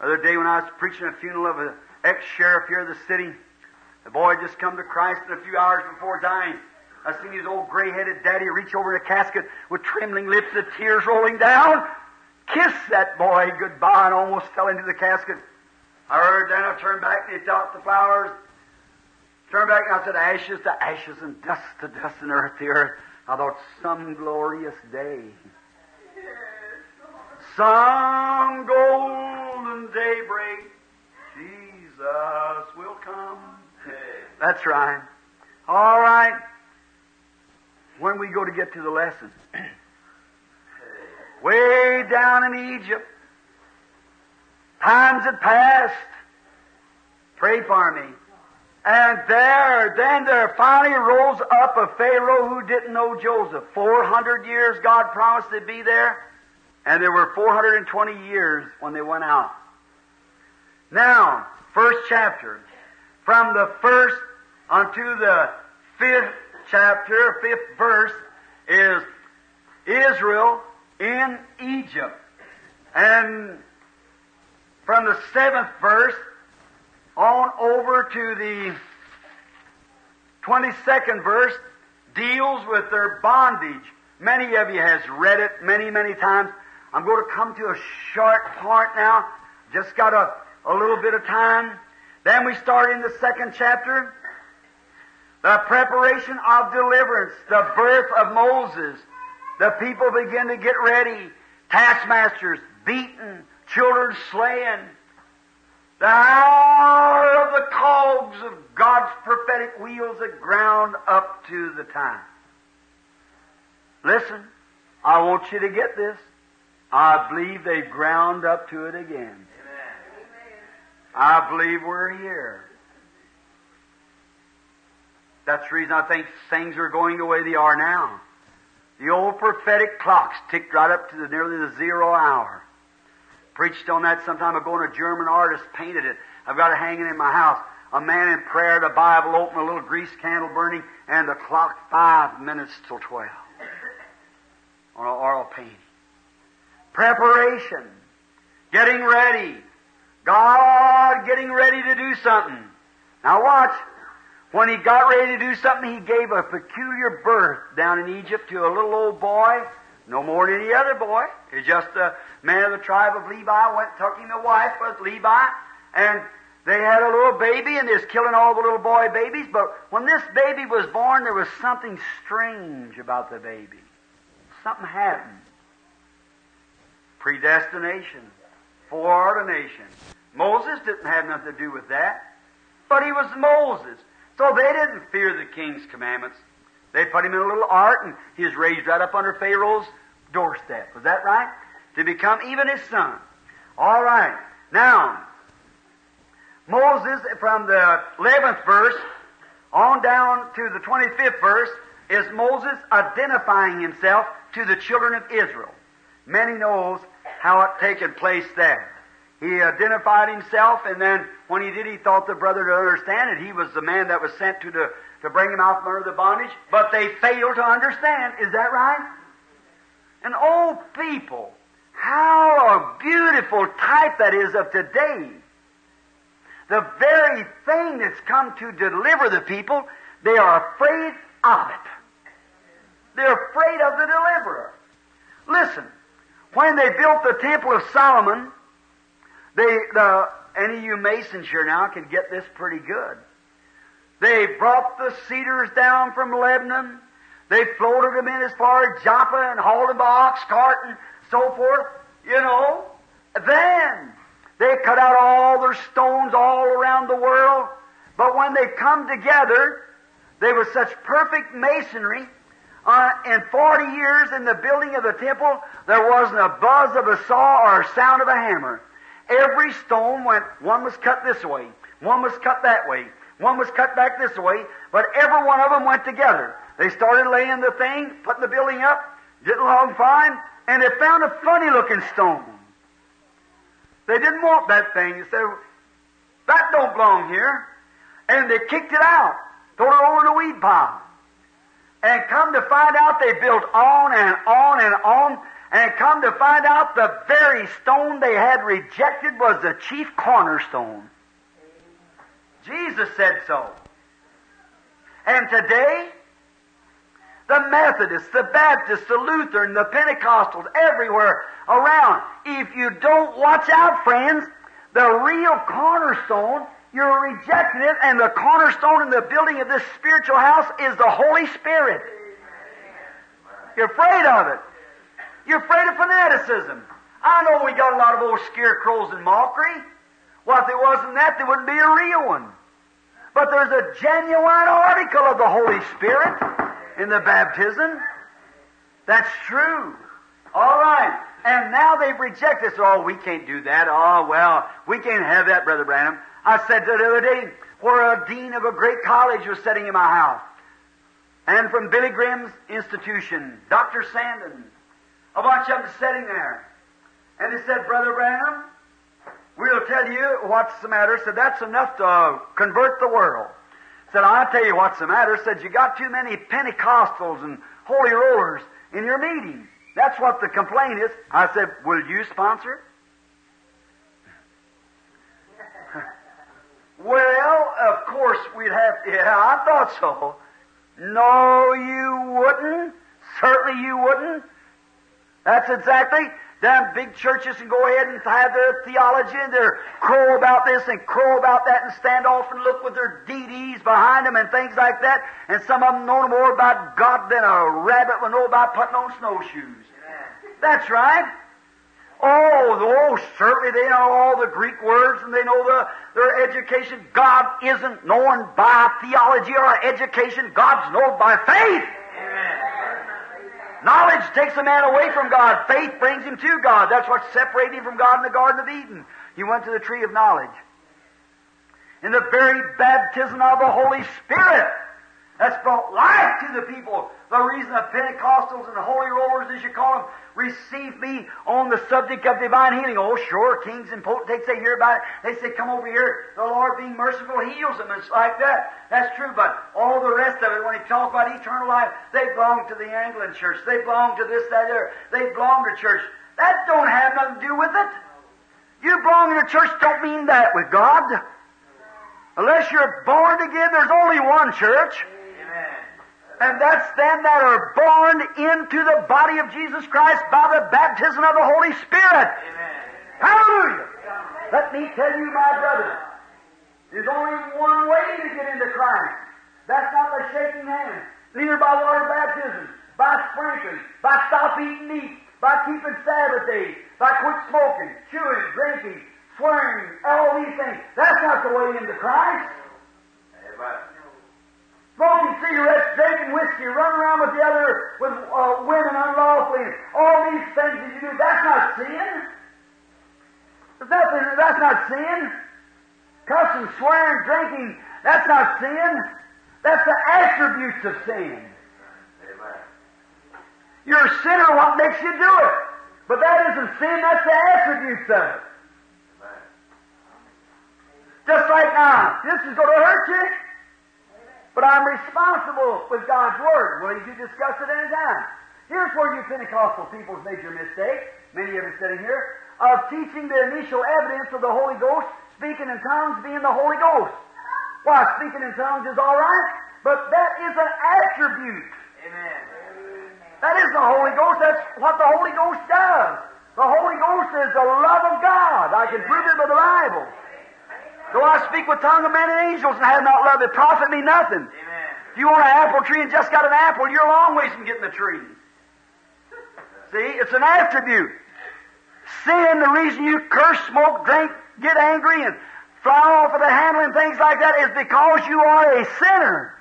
The other day when I was preaching a funeral of an ex-sheriff here in the city, the boy had just come to Christ in a few hours before dying. I seen his old gray-headed daddy reach over a casket with trembling lips and tears rolling down kiss that boy goodbye and almost fell into the casket. I heard then I turned back and he thought the flowers. Turned back and I said, ashes to ashes and dust to dust and earth to earth. I thought, some glorious day. Some golden daybreak, Jesus will come. That's right. All right. When we go to get to the lesson, way down in Egypt, times had passed. Pray for me. And there, then there finally rose up a Pharaoh who didn't know Joseph. 400 years God promised to be there, and there were 420 years when they went out. Now, first chapter, from the first unto the fifth chapter, fifth verse, is Israel in Egypt. And from the seventh verse on over to the 22nd verse deals with their bondage. Many of you has read it many, many times. I'm going to come to a short part now. Just got a, a little bit of time. Then we start in the second chapter. The preparation of deliverance, the birth of Moses. The people begin to get ready. Taskmasters beaten, children slain. The hour of the cogs of God's prophetic wheels that ground up to the time. Listen, I want you to get this. I believe they've ground up to it again. I believe we're here. That's the reason I think things are going the way they are now. The old prophetic clocks ticked right up to the, nearly the zero hour. Preached on that some time ago, and a German artist painted it. I've got it hanging in my house. A man in prayer, the Bible open, a little grease candle burning, and the clock five minutes till twelve. On an oil painting. Preparation. Getting ready. God getting ready to do something. Now watch. When he got ready to do something, he gave a peculiar birth down in Egypt to a little old boy no more than any other boy. He's just a man of the tribe of Levi, went and took him a wife was Levi, and they had a little baby, and they're killing all the little boy babies. But when this baby was born, there was something strange about the baby. Something happened. Predestination, foreordination. Moses didn't have nothing to do with that, but he was Moses. So they didn't fear the king's commandments. They put him in a little ark, and he was raised right up under Pharaoh's doorstep. Was that right? To become even his son. All right. Now, Moses, from the 11th verse on down to the 25th verse, is Moses identifying himself to the children of Israel. Many knows how it taken place there. He identified himself, and then when he did, he thought the brother to understand it. He was the man that was sent to the to bring him out from under the bondage, but they failed to understand. Is that right? And oh, people, how a beautiful type that is of today. The very thing that's come to deliver the people, they are afraid of it. They're afraid of the deliverer. Listen, when they built the Temple of Solomon, they, the, any of you masons here now can get this pretty good. They brought the cedars down from Lebanon. They floated them in as far as Joppa and hauled them by ox cart and so forth. You know, then they cut out all their stones all around the world. But when they come together, they were such perfect masonry. Uh, in 40 years in the building of the temple, there wasn't a buzz of a saw or a sound of a hammer. Every stone went, one was cut this way, one was cut that way, one was cut back this way, but every one of them went together. They started laying the thing, putting the building up, didn't long fine, and they found a funny looking stone. They didn't want that thing. They said, that don't belong here. And they kicked it out, threw it over the weed pile. And come to find out they built on and on and on, and come to find out the very stone they had rejected was the chief cornerstone. Jesus said so. And today, the Methodists, the Baptists, the Lutheran, the Pentecostals, everywhere around, if you don't watch out, friends, the real cornerstone, you're rejecting it, and the cornerstone in the building of this spiritual house is the Holy Spirit. You're afraid of it. You're afraid of fanaticism. I know we got a lot of old scarecrows and mockery. Well, if there wasn't that, there wouldn't be a real one. But there's a genuine article of the Holy Spirit in the baptism. That's true. All right. And now they've rejected us. Oh, we can't do that. Oh, well, we can't have that, Brother Branham. I said the other day where a dean of a great college was sitting in my house. And from Billy Graham's institution, Dr. Sandin, a bunch of them sitting there. And he said, Brother Branham, we'll tell you what's the matter. Said, that's enough to convert the world. Said, I'll tell you what's the matter. Said, you got too many Pentecostals and holy rollers in your meeting. That's what the complaint is. I said, will you sponsor well, of course we'd have, yeah, I thought so. No, you wouldn't. Certainly you wouldn't. That's exactly. Them big churches and go ahead and have their theology and their crow about this and crow about that and stand off and look with their DDs behind them and things like that. And some of them know more about God than a rabbit would know about putting on snowshoes. That's right. Oh, oh, certainly they know all the Greek words and they know the, their education. God isn't known by theology or education. God's known by faith. Amen. Knowledge takes a man away from God. Faith brings him to God. That's what separated him from God in the Garden of Eden. He went to the tree of knowledge. In the very baptism of the Holy Spirit, that's brought life to the people. The reason the Pentecostals and the Holy Rollers, as you call them, receive me on the subject of divine healing. Oh, sure, kings and potentates, they hear about it. They say, come over here. The Lord being merciful heals them. It's like that. That's true, but all the rest of it, when he talks about eternal life, they belong to the Anglican church. They belong to this, that, there. They belong to church. That don't have nothing to do with it. You belong to church don't mean that with God. Unless you're born again, there's only one church. And that's them that are born into the body of Jesus Christ by the baptism of the Holy Spirit. Amen. Hallelujah. Let me tell you, my brother, there's only one way to get into Christ. That's not by shaking hands, neither by water baptism, by sprinkling, by stop eating meat, by keeping Sabbath days, by quit smoking, chewing, drinking, swearing, all these things. That's not the way into Christ. Amen smoking cigarettes, drinking whiskey, running around with the other, with uh, women unlawfully, all these things that you do, that's not sin. Nothing, that's not sin. Cussing, swearing, drinking, that's not sin. That's the attributes of sin. You're a sinner, what makes you do it? But that isn't sin, that's the attributes of it. Just like now, this is going to hurt you. But I'm responsible with God's Word. Willing to discuss it any time. Here's where you Pentecostal people's made your mistake, many of us sitting here, of teaching the initial evidence of the Holy Ghost, speaking in tongues being the Holy Ghost. Why, speaking in tongues is all right, but that is an attribute. Amen. That is the Holy Ghost. That's what the Holy Ghost does. The Holy Ghost is the love of God. I can prove it by the Bible. Though I speak with tongue of men and angels and have not love, it profit me nothing. Amen. If you want an apple tree and just got an apple, you're a long ways from getting the tree. See, it's an attribute. Sin, the reason you curse, smoke, drink, get angry, and fly off of the handle and things like that is because you are a sinner.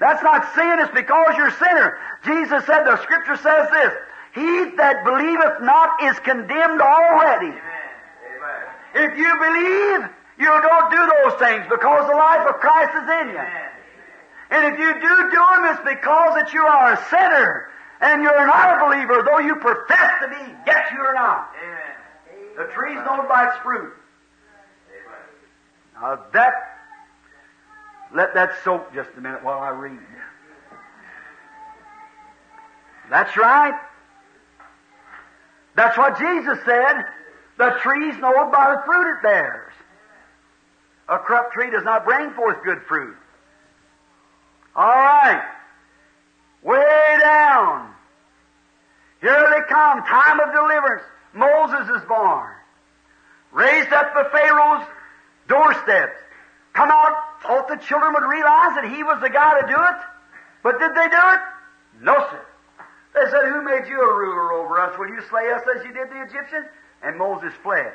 That's not sin, it's because you're a sinner. Jesus said, the scripture says this, He that believeth not is condemned already. Amen. If you believe, you don't do those things because the life of Christ is in you. And if you do do them, it's because that you are a sinner and you're not a believer, though you profess to be, yet you are not. Amen. The tree's known by its fruit. Now that, let that soak just a minute while I read. That's right. That's what Jesus said. The tree's known by the fruit it bears. A corrupt tree does not bring forth good fruit. All right. Way down. Here they come. Time of deliverance. Moses is born. raised up the Pharaoh's doorsteps. Come out, thought the children would realize that he was the guy to do it. But did they do it? No, sir. They said, Who made you a ruler over us? Will you slay us as you did the Egyptians? And Moses fled.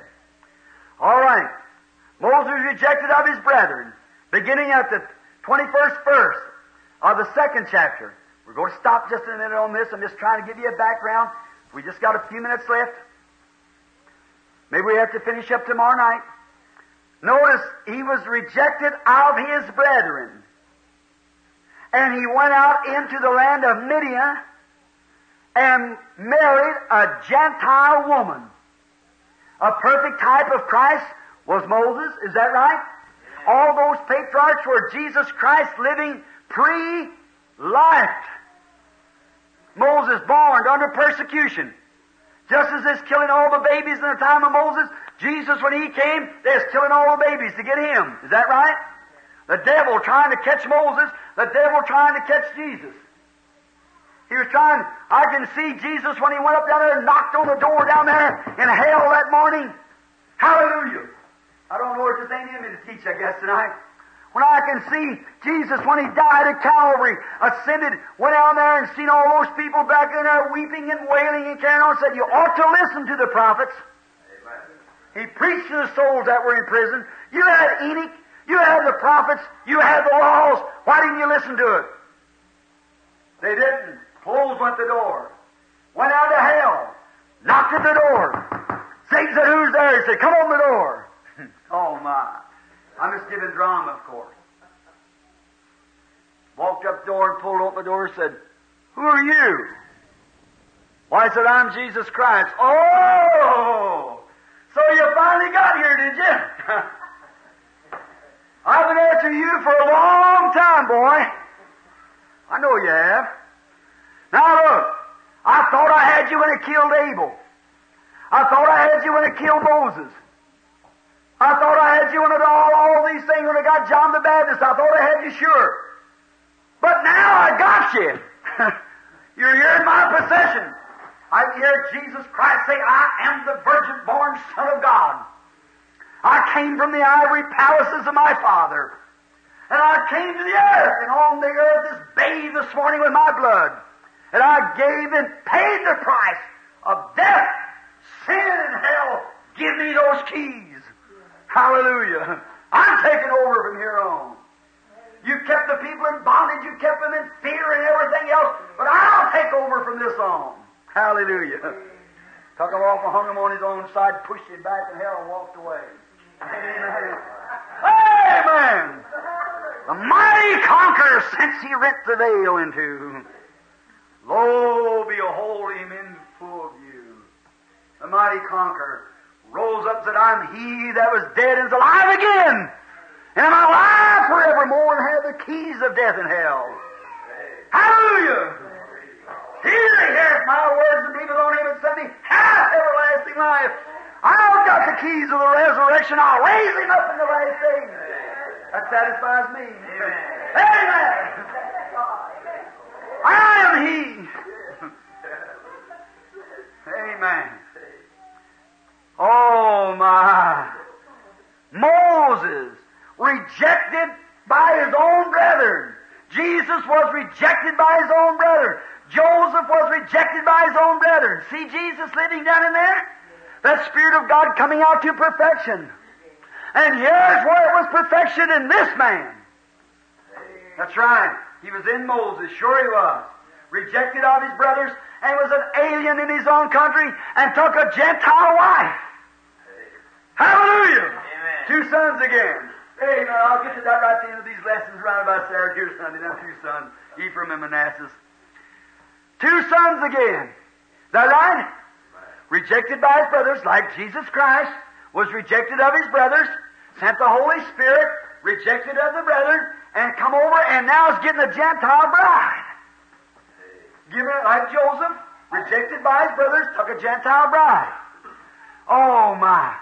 All right. Moses rejected of his brethren, beginning at the 21st verse of the second chapter. We're going to stop just a minute on this. I'm just trying to give you a background. We just got a few minutes left. Maybe we have to finish up tomorrow night. Notice he was rejected of his brethren. And he went out into the land of Midian and married a Gentile woman. A perfect type of Christ was Moses, is that right? All those patriarchs were Jesus Christ living pre-life. Moses born under persecution. Just as they's killing all the babies in the time of Moses, Jesus, when he came, they's killing all the babies to get him. Is that right? The devil trying to catch Moses, the devil trying to catch Jesus. He was trying, I can see Jesus when he went up down there and knocked on the door down there in hell that morning. Hallelujah. I don't know what this ain't in me to teach, I guess, tonight. When I can see Jesus when he died at Calvary, ascended, went down there and seen all those people back in there weeping and wailing and carrying on, said, You ought to listen to the prophets. Amen. He preached to the souls that were in prison. You had Enoch, you had the prophets, you had the laws. Why didn't you listen to it? They didn't. Closed went the door. Went out to hell. Knocked at the door. Satan said, Who's there? He said, Come on the door. oh my. I'm just giving drama, of course. Walked up door and pulled open the door and said, Who are you? Why, I said, I'm Jesus Christ. Oh! So you finally got here, did you? I've been after you for a long time, boy. I know you have. Now look, I thought I had you when I killed Abel. I thought I had you when I killed Moses. I thought I had you did all, all these things when I got John the Baptist. I thought I had you sure. But now I got you. You're here in my possession. I hear Jesus Christ say, I am the virgin born Son of God. I came from the ivory palaces of my Father. And I came to the earth, and on the earth is bathed this morning with my blood. And I gave and paid the price of death, sin, and hell. Give me those keys. Hallelujah. I'm taking over from here on. You kept the people in bondage, you kept them in fear and everything else, but I'll take over from this on. Hallelujah. Took him off and hung him on his own side, pushed him back and walked away. Amen. Amen. The mighty conqueror since he rent the veil into. Lo, behold him in full view. The mighty conqueror rose up and said, I'm he that was dead and is alive again. And I'm alive forevermore and have the keys of death and hell. Hallelujah! He that heareth my words and believeth on him and sent me hath everlasting life. I've got the keys of the resurrection. I'll raise him up in the last day. That satisfies me. Amen. Amen. I am He. Amen. My. Moses rejected by his own brethren. Jesus was rejected by his own brethren. Joseph was rejected by his own brethren. See Jesus living down in there? That Spirit of God coming out to perfection. And here's where it was perfection in this man. That's right. He was in Moses, sure he was. Rejected of his brothers and was an alien in his own country and took a Gentile wife. Hallelujah! Amen. Two sons again. Amen. I'll get to that right at the end of these lessons around about Saturday here Sunday. Now two sons, Ephraim and Manasseh. Two sons again. Is that right? Rejected by his brothers, like Jesus Christ was rejected of his brothers, sent the Holy Spirit, rejected of the brethren, and come over and now is getting a Gentile bride. Given it like Joseph, rejected by his brothers, took a Gentile bride. Oh my.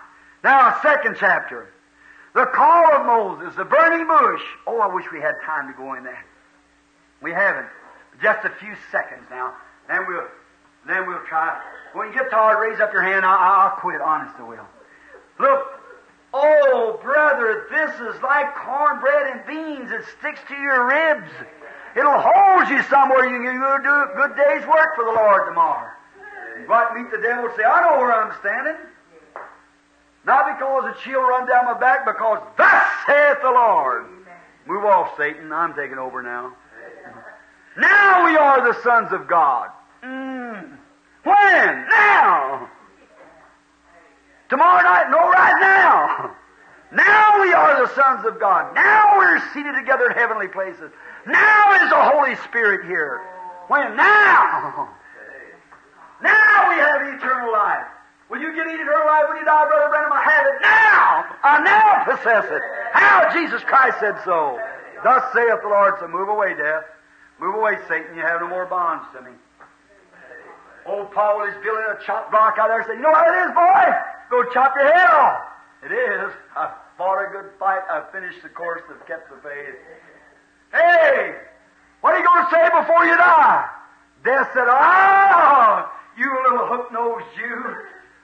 Now, second chapter. The call of Moses, the burning bush. Oh, I wish we had time to go in there. We haven't. Just a few seconds now. Then we'll, then we'll try. When you get tired, raise up your hand. I'll, I'll quit. Honest, I will. Look, oh, brother, this is like cornbread and beans. It sticks to your ribs. It'll hold you somewhere. You can do a good day's work for the Lord tomorrow. You and meet the devil and say, I know where I'm standing. Not because a chill run down my back, because thus saith the Lord. Move off, Satan. I'm taking over now. Now we are the sons of God. Mm. When? Now. Tomorrow night? No, right now. Now we are the sons of God. Now we're seated together in heavenly places. Now is the Holy Spirit here. When? Now. Now we have eternal life. Will you get eternal life when you die, Brother Branham? I have it now. I now possess it. How? Jesus Christ said so. Thus saith the Lord, so move away, death. Move away, Satan. You have no more bonds to me. Old Paul is building a chop block out there. Said, "You know what it is, boy? Go chop your head off." It is. I fought a good fight. I finished the course. I've kept the faith. Hey, what are you going to say before you die? Death said, "Oh, you little hook-nosed Jew."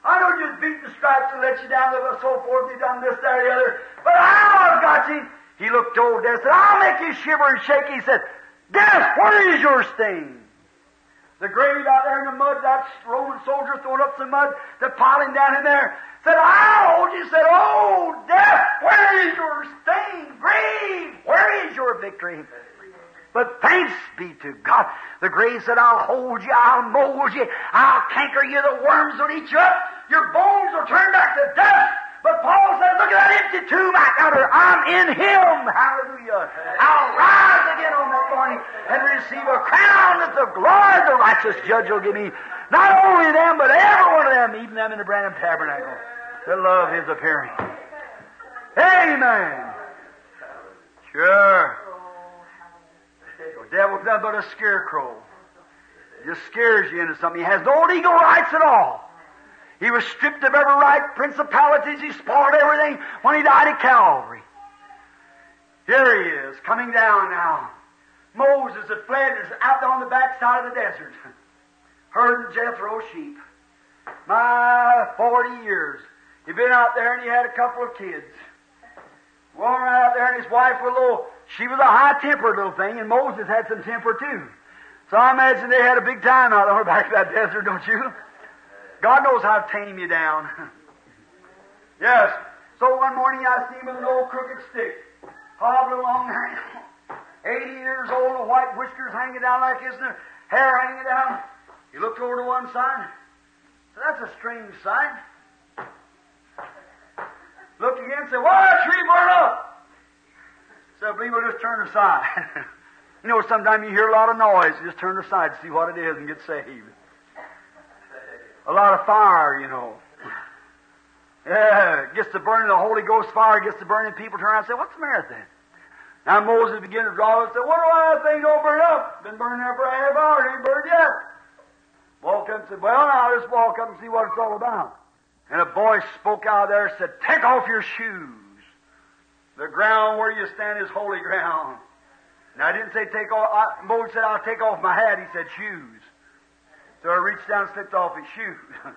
I know you beat the stripes and let you down and so forth. You done this, that, or the other. But I've got you. He looked old Death said, I'll make you shiver and shake. He said, Death, where is your sting? The grave out there in the mud, that Roman soldier throwing up some mud, they piling down in there. Said, I'll hold you. Said, Oh, death, where is your sting? Grave, where is your victory? But thanks be to God. The grace that I'll hold you, I'll mold you, I'll canker you, the worms will eat you up, your bones will turn back to dust. But Paul said, look at that empty tomb out there. I'm in Him. Hallelujah. I'll rise again on that morning and receive a crown that the glory the righteous judge will give me. Not only them, but every one of them, even them in the Branham Tabernacle, that love His appearing. Amen. Sure. The devil's nothing but a scarecrow. Just scares you into something. He has no legal rights at all. He was stripped of every right, principalities, he spoiled everything when he died at Calvary. Here he is, coming down now. Moses had fled is out on the backside of the desert, herding Jethro's sheep. My, 40 years. He'd been out there and he had a couple of kids. Right out there and his wife was a little, she was a high-tempered little thing and Moses had some temper too. So I imagine they had a big time out on the back of that desert, don't you? God knows how to tame you down. yes. So one morning I see him with an old crooked stick, hobbling along there. 80 years old, with white whiskers hanging down like and hair hanging down. He looked over to one side. So that's a strange sight. Looked again and said, Why tree burn up? So we'll just turn aside. you know, sometimes you hear a lot of noise, just turn aside to see what it is and get saved a lot of fire, you know. Yeah, gets to burning the Holy Ghost fire, gets to burning people turn around and say, What's the matter with that? Now Moses began to draw and said, What do I think don't burn up? Been burning there for a half hour, ain't burned yet. Walk up and said, Well, now I'll just walk up and see what it's all about. And a voice spoke out there and said, Take off your shoes. The ground where you stand is holy ground. Now I didn't say take off, I, Moses said, I'll take off my hat. He said, Shoes. So I reached down and slipped off his shoes.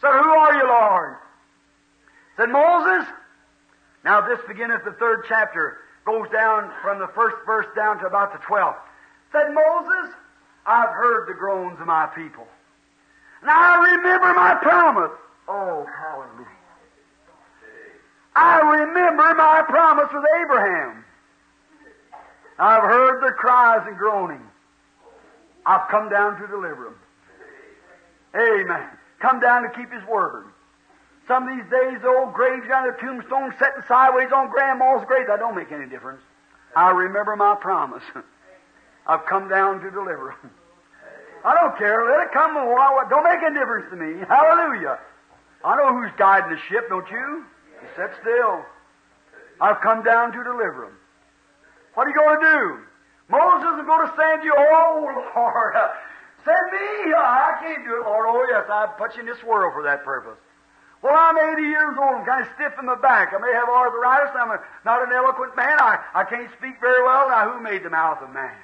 so who are you, Lord? Said Moses. Now this beginneth the third chapter, goes down from the first verse down to about the twelfth. Said Moses, I've heard the groans of my people. Now I remember my promise. Oh, hallelujah. I remember my promise with Abraham. I've heard the cries and groaning. I've come down to deliver them. Amen. Come down to keep His word. Some of these days, the old graves down the tombstone setting sideways on grandma's grave, that don't make any difference. I remember my promise. I've come down to deliver them. I don't care. Let it come. Don't make any difference to me. Hallelujah. I know who's guiding the ship, don't you? You sit still. I've come down to deliver them. What are you going to do? Moses is going to send you, oh Lord, send me. I can't do it, Lord. Oh yes, I put you in this world for that purpose. Well, I'm 80 years old. I'm kind of stiff in the back. I may have arthritis. I'm a, not an eloquent man. I, I can't speak very well. Now, who made the mouth of man?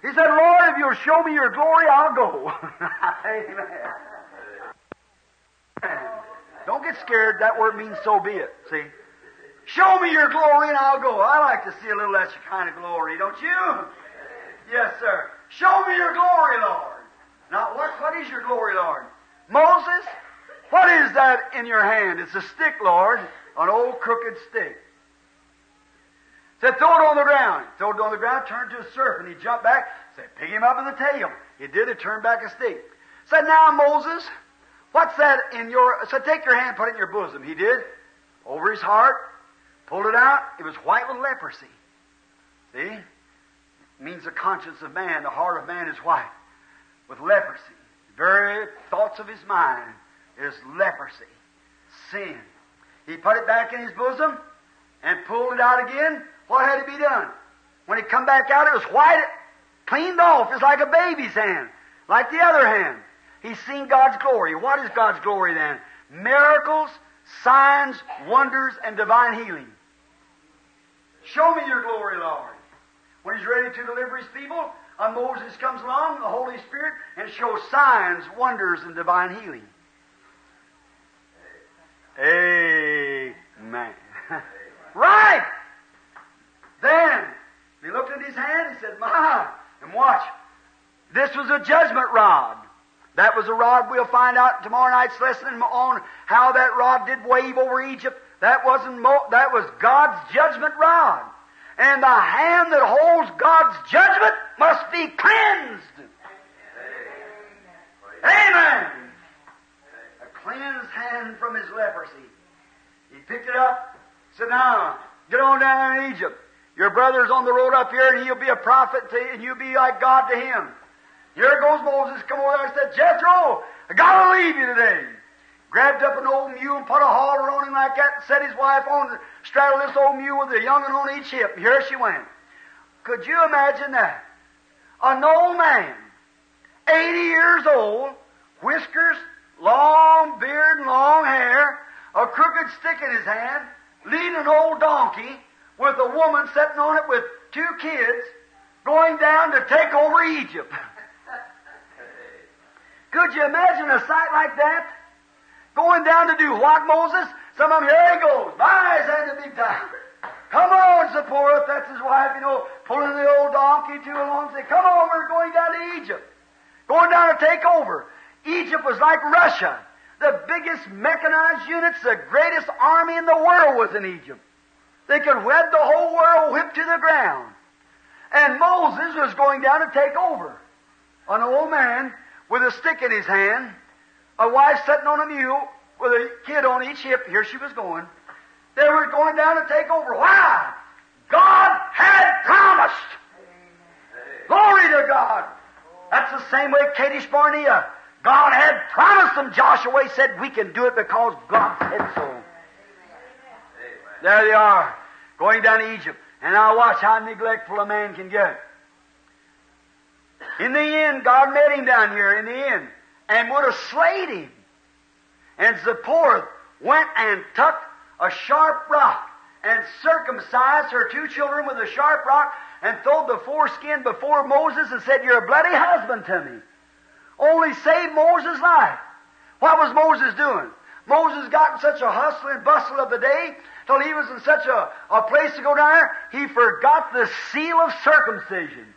He said, Lord, if you'll show me your glory, I'll go. Amen. Don't get scared. That word means so be it. See? Show me your glory and I'll go. I like to see a little extra kind of glory, don't you? Yes, sir. Show me your glory, Lord. Now, what, what is your glory, Lord? Moses, what is that in your hand? It's a stick, Lord, an old crooked stick. Said, throw it on the ground. Throw it on the ground, turned to a serpent. He jumped back, said, pick him up in the tail. He did it, turned back a stick. Said, now, Moses, what's that in your, said, take your hand, put it in your bosom. He did. Over his heart, pulled it out. It was white with leprosy. See? It means the conscience of man, the heart of man is white with leprosy. The very thoughts of his mind is leprosy, sin. He put it back in his bosom and pulled it out again. What had to be done? When it come back out, it was white, cleaned off. It's like a baby's hand, like the other hand. He's seen God's glory. What is God's glory then? Miracles, signs, wonders, and divine healing. Show me your glory, Lord. When he's ready to deliver his people, uh, Moses comes along, the Holy Spirit, and shows signs, wonders, and divine healing. Amen. right! Then, he looked at his hand, he said, My, and watch. This was a judgment rod. That was a rod we'll find out tomorrow night's lesson on how that rod did wave over Egypt. That wasn't Mo- that was God's judgment rod. And the hand that holds God's judgment must be cleansed. Amen. A cleansed hand from his leprosy. He picked it up, said, Now, get on down in Egypt. Your brother's on the road up here, and he'll be a prophet to you, and you'll be like God to him. Here goes Moses, come over there and said, Jethro, I gotta leave you today. Grabbed up an old mule and put a halter on him like that, and set his wife on, straddled this old mule with a young'un on each hip, here she went. Could you imagine that? An old man, 80 years old, whiskers, long beard and long hair, a crooked stick in his hand, leading an old donkey with a woman sitting on it with two kids, going down to take over Egypt. Could you imagine a sight like that? Going down to do what, Moses? Some of them, here he goes. My, he's had the big time. Come on, Zipporah, that's his wife, you know, pulling the old donkey to along, say, come on, we're going down to Egypt. Going down to take over. Egypt was like Russia. The biggest mechanized units, the greatest army in the world was in Egypt. They could wed the whole world whipped to the ground. And Moses was going down to take over. An old man with a stick in his hand, a wife sitting on a mule with a kid on each hip. Here she was going. They were going down to take over. Why? God had promised. Glory to God. That's the same way Kadesh Barnea. God had promised them. Joshua said, We can do it because God said so. There they are, going down to Egypt. And now watch how neglectful a man can get. In the end, God met him down here in the end and would have slayed him. And Zipporah went and took a sharp rock and circumcised her two children with a sharp rock and throwed the foreskin before Moses and said, You're a bloody husband to me. Only saved Moses' life. What was Moses doing? Moses got in such a hustle and bustle of the day till he was in such a, a place to go down there, he forgot the seal of circumcision.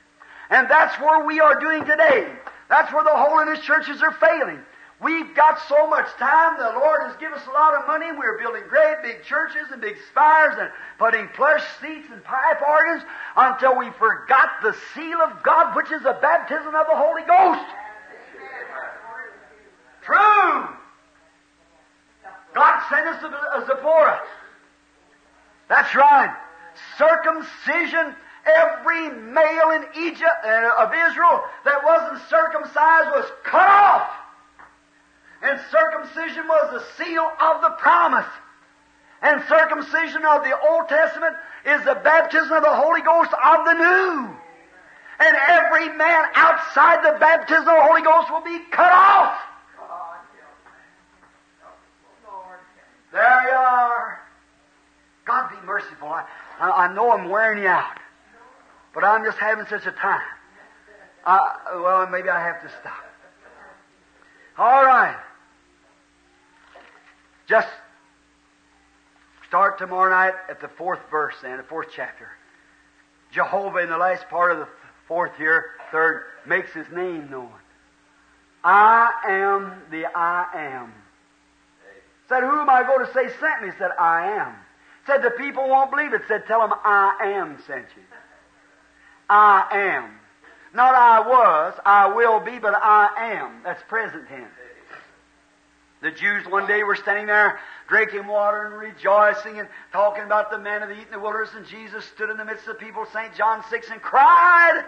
And that's where we are doing today. That's where the holiness churches are failing. We've got so much time. The Lord has given us a lot of money. We're building great big churches and big spires and putting plush seats and pipe organs until we forgot the seal of God, which is the baptism of the Holy Ghost. True. God sent us a, a Zipporah. That's right. Circumcision every male in Egypt uh, of Israel that wasn't circumcised was cut off. And circumcision was the seal of the promise. And circumcision of the Old Testament is the baptism of the Holy Ghost of the New. And every man outside the baptism of the Holy Ghost will be cut off. There you are. God be merciful. I, I know I'm wearing you out. But I'm just having such a time. Uh, well, maybe I have to stop. All right. Just start tomorrow night at the fourth verse and the fourth chapter. Jehovah in the last part of the fourth here, third, makes his name known. I am the I am. Said, who am I going to say sent me? Said, I am. Said, the people won't believe it. Said, tell them I am sent you. I am. Not I was, I will be, but I am. That's present tense. The Jews one day were standing there drinking water and rejoicing and talking about the man of the eat in the wilderness, and Jesus stood in the midst of the people, St. John 6, and cried.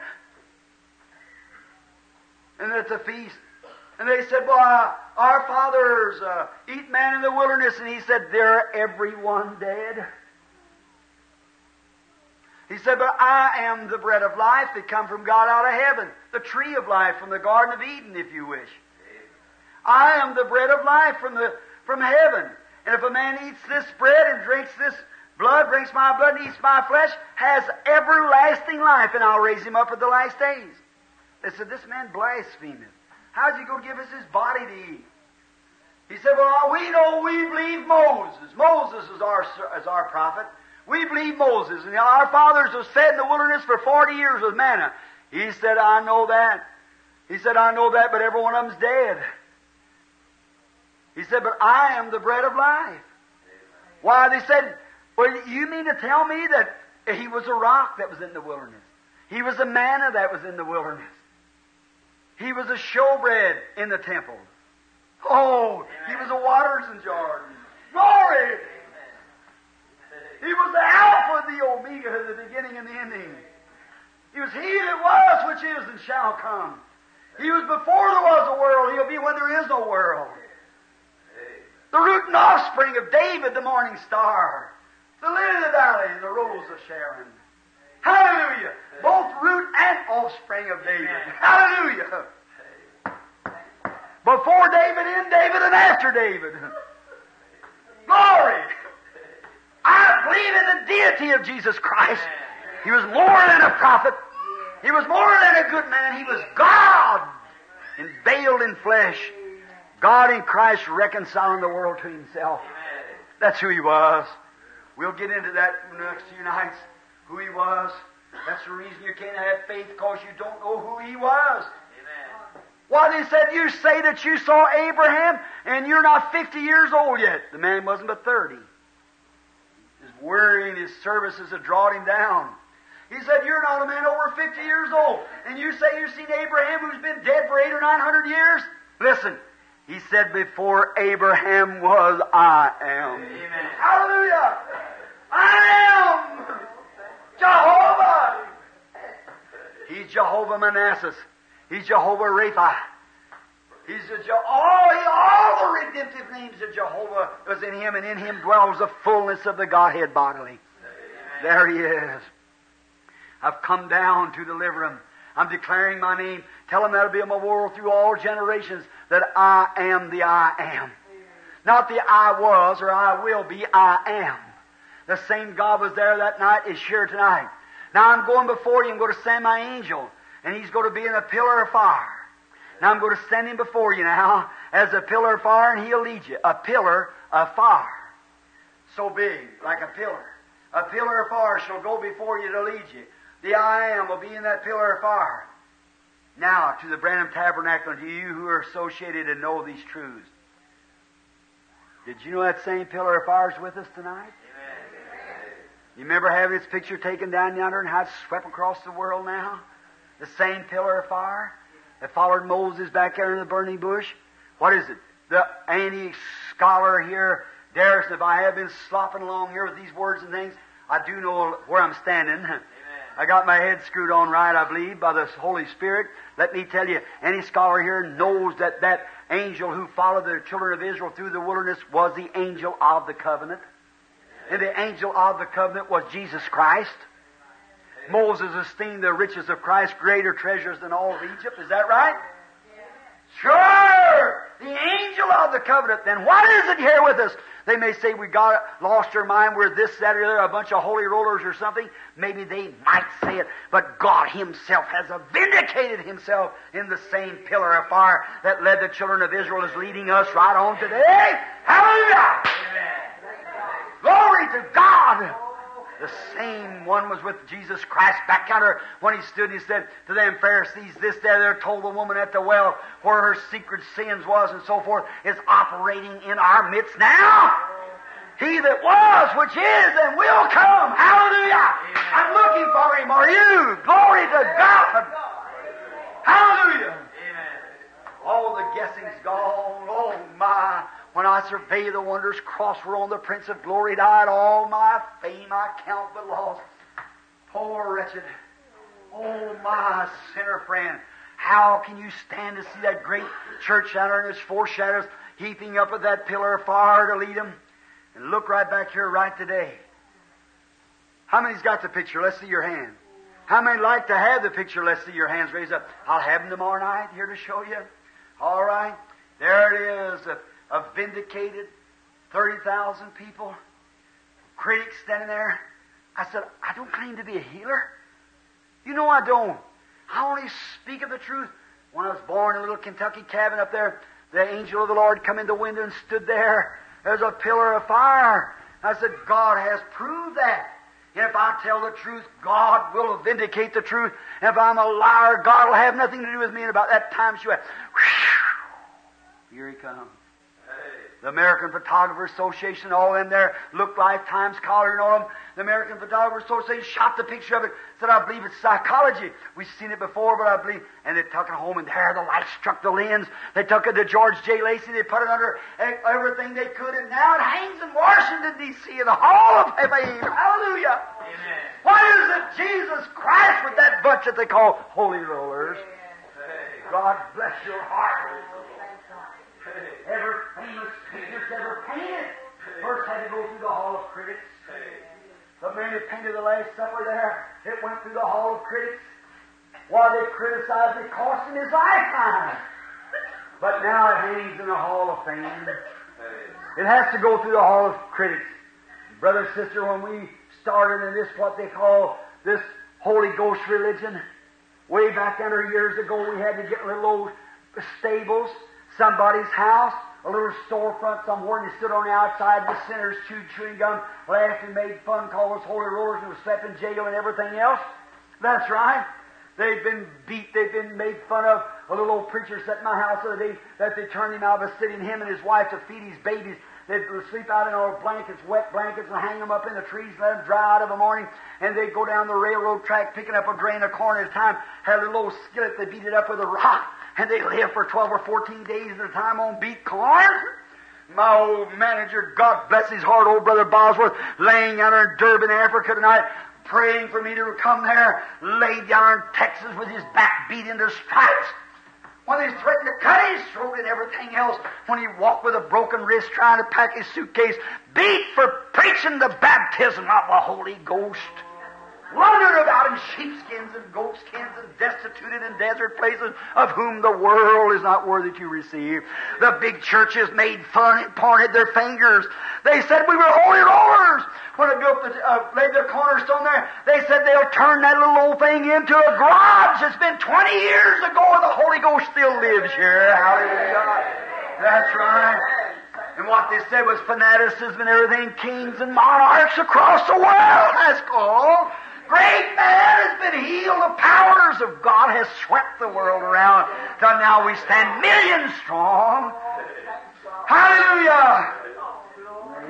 And at the feast, and they said, Well, our fathers uh, eat man in the wilderness. And he said, They're everyone dead. He said, But I am the bread of life that come from God out of heaven, the tree of life from the Garden of Eden, if you wish. I am the bread of life from, the, from heaven. And if a man eats this bread and drinks this blood, drinks my blood, and eats my flesh, has everlasting life, and I'll raise him up at the last days. They said, This man blasphemeth. How's he going to give us his body to eat? He said, Well, we know we believe Moses. Moses is our, is our prophet. We believe Moses. And our fathers have fed in the wilderness for 40 years with manna. He said, I know that. He said, I know that, but every one of them's dead. He said, But I am the bread of life. Why? They said, Well, you mean to tell me that he was a rock that was in the wilderness? He was a manna that was in the wilderness. He was a showbread in the temple. Oh, he was a waters in Jordan. Glory! He was the Alpha, and the Omega, the beginning and the ending. He was He that was, which is, and shall come. He was before there was a world. He'll be when there is no world. The root and offspring of David, the morning star. The lily of the valley and the rose of Sharon. Hallelujah. Both root and offspring of David. Hallelujah. Before David, in David, and after David. Glory. I believe in the deity of Jesus Christ. He was more than a prophet. He was more than a good man. He was God, veiled in flesh. God in Christ reconciling the world to Himself. That's who He was. We'll get into that next few nights. Who He was. That's the reason you can't have faith because you don't know who He was. Why, they said, you say that you saw Abraham and you're not 50 years old yet. The man wasn't but 30. And his services had drawn him down. He said, You're not a man over 50 years old. And you say you've seen Abraham who's been dead for eight or nine hundred years? Listen, he said, Before Abraham was, I am. Amen. Hallelujah! I am Jehovah! He's Jehovah Manasses. He's Jehovah Rapha. He's a Je- oh, all, all the redemptive names of Jehovah was in him, and in him dwells the fullness of the Godhead bodily. There he is. I've come down to deliver him. I'm declaring my name. Tell him that'll be in a memorial through all generations that I am the I am. Not the I was or I will be, I am. The same God was there that night is here tonight. Now I'm going before you. I'm going to send my angel, and he's going to be in a pillar of fire. Now I'm going to send him before you now as a pillar of fire, and he'll lead you. A pillar of fire. So big, like a pillar. A pillar of fire shall go before you to lead you. The I am will be in that pillar of fire. Now, to the Branham Tabernacle, to you who are associated and know these truths. Did you know that same pillar of fire is with us tonight? You remember having its picture taken down yonder and how it's swept across the world now? The same pillar of fire that followed Moses back there in the burning bush? What is it? The anti scholar here dares, if I have been slopping along here with these words and things, I do know where I'm standing. I got my head screwed on right, I believe, by the Holy Spirit. Let me tell you, any scholar here knows that that angel who followed the children of Israel through the wilderness was the angel of the covenant. And the angel of the covenant was Jesus Christ. Moses esteemed the riches of Christ greater treasures than all of Egypt. Is that right? Sure! The angel of the covenant, then what is it here with us? They may say we got lost our mind, we're this, that, or the other, a bunch of holy rollers or something. Maybe they might say it, but God Himself has vindicated Himself in the same pillar of fire that led the children of Israel is leading us right on today. Hallelujah! Glory to God! The same one was with Jesus Christ back yonder when he stood and he said to them Pharisees, this, there, there, told the woman at the well where her secret sins was and so forth, is operating in our midst now. He that was, which is, and will come. Hallelujah. I'm looking for him. Are you? Glory to God. Hallelujah. All the guessing's gone. Oh my. When I survey the wondrous cross whereon the Prince of Glory died, all my fame I count but lost. Poor wretched. Oh, my sinner friend. How can you stand to see that great church down there in its foreshadows heaping up at that pillar of fire to lead them? And look right back here right today. How many's got the picture? Let's see your hand. How many like to have the picture? Let's see your hands raised up. I'll have them tomorrow night here to show you. All right. There it is a vindicated 30,000 people, critics standing there. I said, I don't claim to be a healer. You know I don't. I only speak of the truth. When I was born in a little Kentucky cabin up there, the angel of the Lord come in the window and stood there. There's a pillar of fire. I said, God has proved that. If I tell the truth, God will vindicate the truth. If I'm a liar, God will have nothing to do with me. And about that time, she went, here he comes the American Photographer Association, all in there, look lifetimes collared on them. The American Photographer Association shot the picture of it, said, I believe it's psychology. We've seen it before, but I believe. And they took it home, and there the light struck the lens. They took it to George J. Lacy, they put it under everything they could, and now it hangs in Washington, D.C., in the Hall of Fame. Hallelujah. Amen. What is it? Jesus Christ with that bunch that they call holy rollers. God bless your heart. Every famous painter ever painted first had to go through the Hall of Critics. The man who painted the Last Supper there, it went through the Hall of Critics. While they criticized it, cost him his lifetime. But now it hangs in the Hall of Fame. It has to go through the Hall of Critics. Brother, and sister, when we started in this, what they call this Holy Ghost religion, way back under years ago, we had to get little old stables somebody's house, a little storefront somewhere, and he stood on the outside the sinners chewed chewing gum, laughed and made fun, called us holy rollers, and was slept in jail and everything else. That's right. They've been beat, they've been made fun of. A little old preacher sat in my house the other day that they turned him out of a sitting, him and his wife, to feed his babies. They'd sleep out in old blankets, wet blankets, and hang them up in the trees, let them dry out of the morning. And they'd go down the railroad track picking up a grain of corn at a time. Had a little skillet, they beat it up with a rock and they live for 12 or 14 days at a time on beet corn. My old manager, God bless his heart, old brother Bosworth, laying out in Durban, Africa tonight, praying for me to come there, laid down in Texas with his back beat into stripes. When they threatened to cut his throat and everything else, when he walked with a broken wrist trying to pack his suitcase, beat for preaching the baptism of the Holy Ghost wandering about in sheepskins and goatskins and destituted in desert places, of whom the world is not worthy to receive. The big churches made fun and pointed their fingers. They said we were holy rollers. When they built the, uh, laid their cornerstone there, they said they'll turn that little old thing into a garage. It's been 20 years ago and the Holy Ghost still lives here. Hallelujah. That's right. And what they said was fanaticism and everything, kings and monarchs across the world. That's called. Great man has been healed. The powers of God has swept the world around. Till now we stand millions strong. Hallelujah.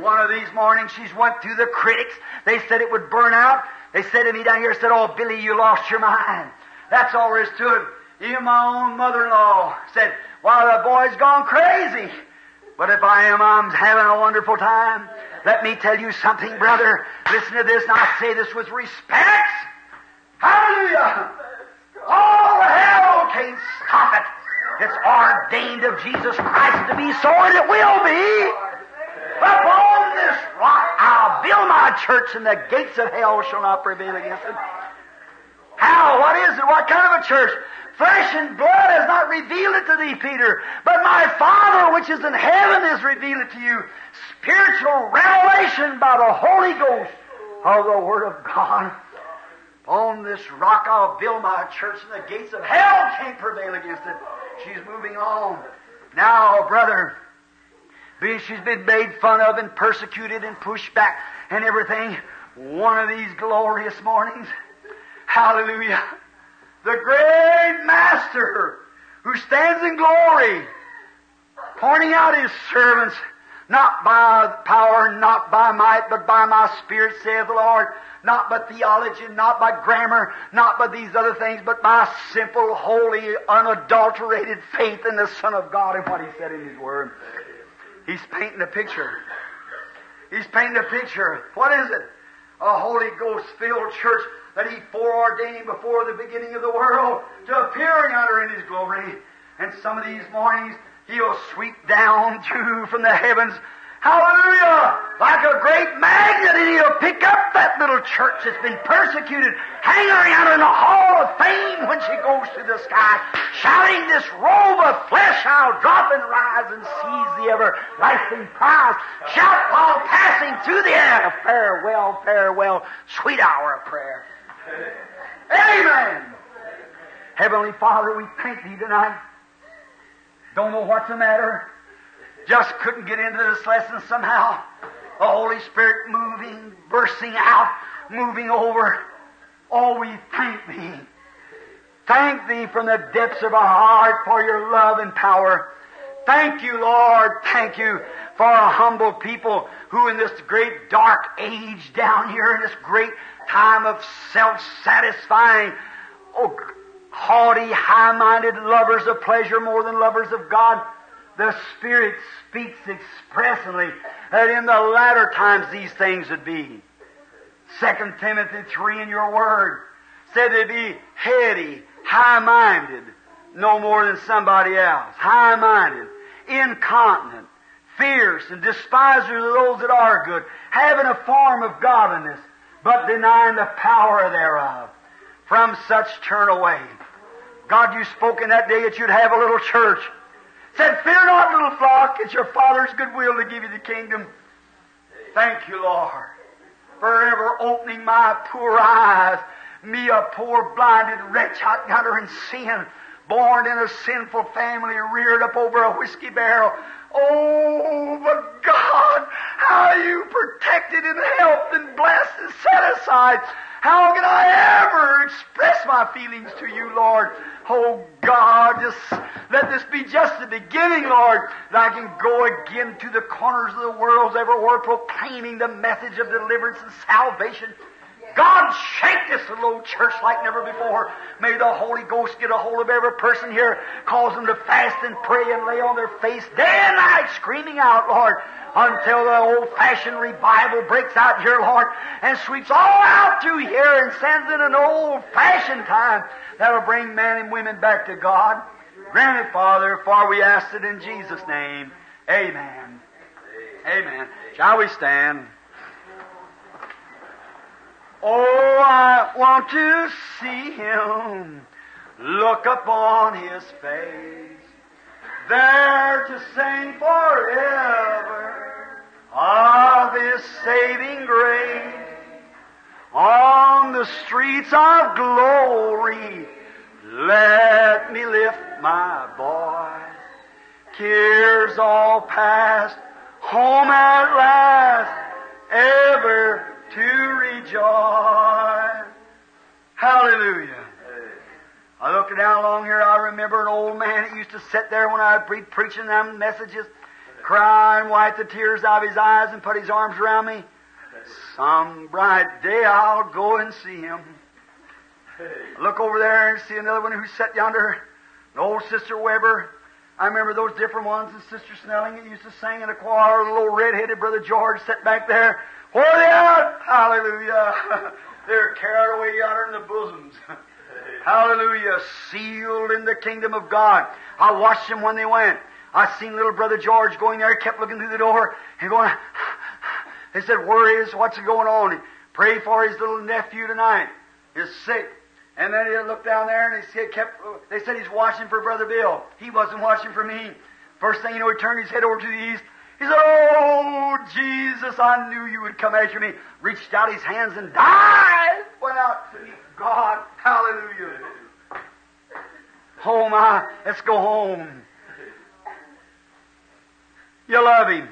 One of these mornings she's went through the critics. They said it would burn out. They said to me down here, said, Oh, Billy, you lost your mind. That's all there is to it. Even my own mother-in-law said, Well, the boy's gone crazy. But if I am, I'm having a wonderful time. Let me tell you something, brother. Listen to this, and I say this with respect. Hallelujah! All hell can't stop it. It's ordained of Jesus Christ to be so, and it will be. Upon this rock I'll build my church, and the gates of hell shall not prevail against it. How? What is it? What kind of a church? Flesh and blood has not revealed it to thee, Peter, but my Father which is in heaven has revealed it to you. Spiritual revelation by the Holy Ghost of the Word of God. On this rock I'll build my church, and the gates of hell can't prevail against it. She's moving on. Now, brother, she's been made fun of and persecuted and pushed back and everything, one of these glorious mornings, hallelujah, the great Master who stands in glory, pointing out His servants, not by power, not by might, but by my Spirit, saith the Lord. Not by theology, not by grammar, not by these other things, but by simple, holy, unadulterated faith in the Son of God and what He said in His Word. He's painting a picture. He's painting a picture. What is it? A Holy Ghost filled church that He foreordained before the beginning of the world to appear yonder in His glory. And some of these mornings He'll sweep down too from the heavens. Hallelujah! Like a great magnet, and he'll pick up that little church that's been persecuted, hang her yonder in the hall of fame when she goes to the sky, shouting, This robe of flesh I'll drop and rise and seize the everlasting prize. Shout while passing through the air. Farewell, farewell, sweet hour of prayer. Amen. Heavenly Father, we thank Thee tonight. Don't know what's the matter. Just couldn't get into this lesson somehow. The Holy Spirit moving, bursting out, moving over. Oh, we thank Thee. Thank Thee from the depths of our heart for your love and power. Thank you, Lord. Thank you for a humble people who in this great dark age down here, in this great time of self-satisfying, oh, haughty, high-minded lovers of pleasure more than lovers of God, the Spirit speaks expressly that in the latter times these things would be. Second Timothy 3 in your word said they'd be heady, high-minded, no more than somebody else. High-minded, incontinent, fierce, and despisers of those that are good, having a form of godliness, but denying the power thereof. From such turn away. God, you spoke in that day that you'd have a little church. Said, Fear not, little flock, it's your Father's good will to give you the kingdom. Thank you, Lord, for ever opening my poor eyes, me a poor blinded wretch out yonder in sin, born in a sinful family, reared up over a whiskey barrel. Oh, but God, how you protected and helped and blessed and set aside. How can I ever express my feelings to you, Lord? Oh God, just let this be just the beginning, Lord, that I can go again to the corners of the world everywhere proclaiming the message of deliverance and salvation. God, shake this little old church like never before. May the Holy Ghost get a hold of every person here, cause them to fast and pray and lay on their face day and night, screaming out, Lord, until the old-fashioned revival breaks out here, Lord, and sweeps all out through here and sends in an old-fashioned time that'll bring men and women back to God. Grant it, Father, for we ask it in Jesus' name. Amen. Amen. Shall we stand? Oh, I want to see him look upon his face, there to sing forever of his saving grace. On the streets of glory, let me lift my voice. Cares all past, home at last, ever to rejoice. Hallelujah. I looked down along here, I remember an old man that used to sit there when I be preaching them messages, cry and wipe the tears out of his eyes and put his arms around me. Some bright day I'll go and see him. Look over there and see another one who sat yonder, an old Sister Weber. I remember those different ones, and Sister Snelling that used to sing in a choir, little red-headed Brother George sat back there. Pour they out! Hallelujah! They're carried away yonder in the bosoms. Hallelujah! Sealed in the kingdom of God. I watched them when they went. I seen little brother George going there, kept looking through the door and going. They said, "Where is? What's going on?" Pray for his little nephew tonight. He's sick, And then he looked down there and he kept, they said he's watching for Brother Bill. He wasn't watching for me. First thing you know, he turned his head over to the east. He said, Oh, Jesus, I knew you would come after me. Reached out his hands and died. Went out to God. Hallelujah. Oh, my. Let's go home. You love him.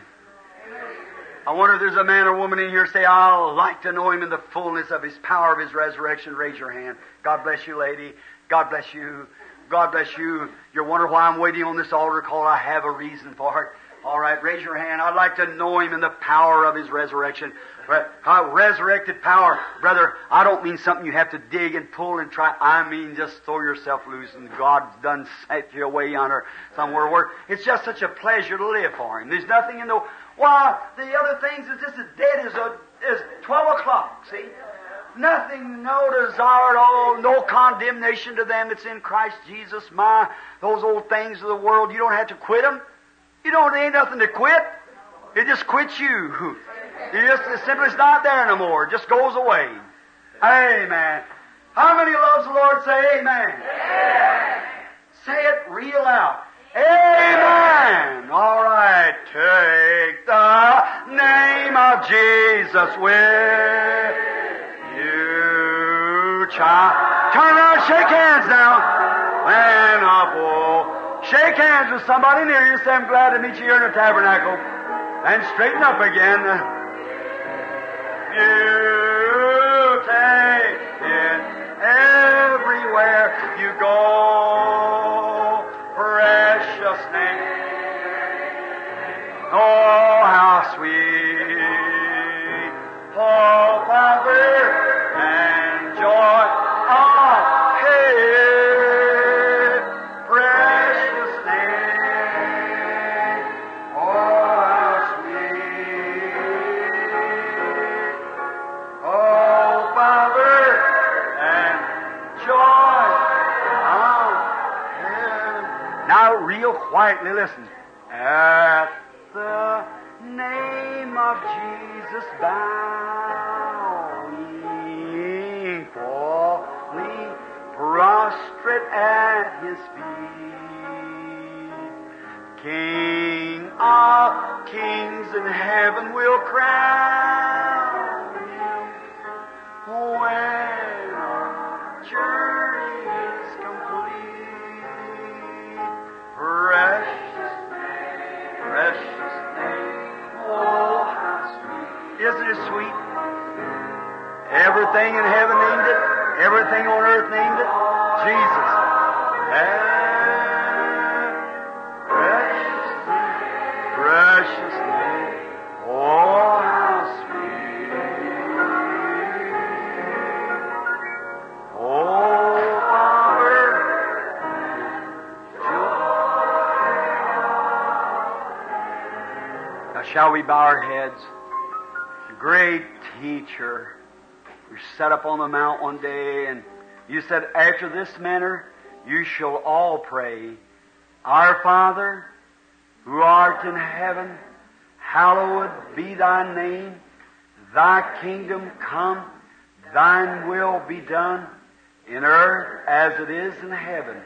I wonder if there's a man or woman in here say, I'd like to know him in the fullness of his power of his resurrection. Raise your hand. God bless you, lady. God bless you. God bless you. You wonder why I'm waiting on this altar call. I have a reason for it. All right, raise your hand. I'd like to know him in the power of his resurrection. Uh, resurrected power. Brother, I don't mean something you have to dig and pull and try. I mean just throw yourself loose and God's done set you away yonder somewhere where it's just such a pleasure to live for him. There's nothing in the why, the other things is just as dead as, a, as 12 o'clock, see? Nothing, no desire at all, no condemnation to them that's in Christ Jesus. My, those old things of the world, you don't have to quit them. You don't, ain't nothing to quit. It just quits you. It just, it simply is not there no more. It just goes away. Amen. How many loves the Lord say amen? amen. Say it real loud. Amen. All right. Take the name of Jesus with you, child. Turn around, shake hands now. Man of woe. Shake hands with somebody near you. Say, I'm glad to meet you here in the tabernacle. And straighten up again. You take everywhere you go quietly listen. At the name of Jesus bowing, falling prostrate at his feet. King of kings in heaven will crown him when our journey Everything in heaven named it. Everything on earth named it. Jesus. Shall we bow our heads? Great teacher. We sat up on the mount one day and you said, After this manner you shall all pray, Our Father, who art in heaven, hallowed be thy name. Thy kingdom come, thine will be done in earth as it is in heaven.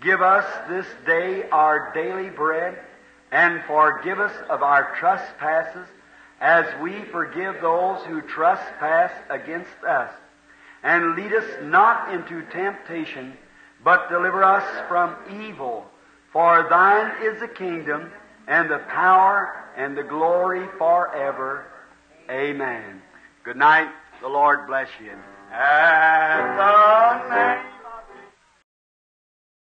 Give us this day our daily bread, and forgive us of our trespasses, as we forgive those who trespass against us. And lead us not into temptation, but deliver us from evil. For thine is the kingdom, and the power, and the glory forever. Amen. Good night. The Lord bless you. At the name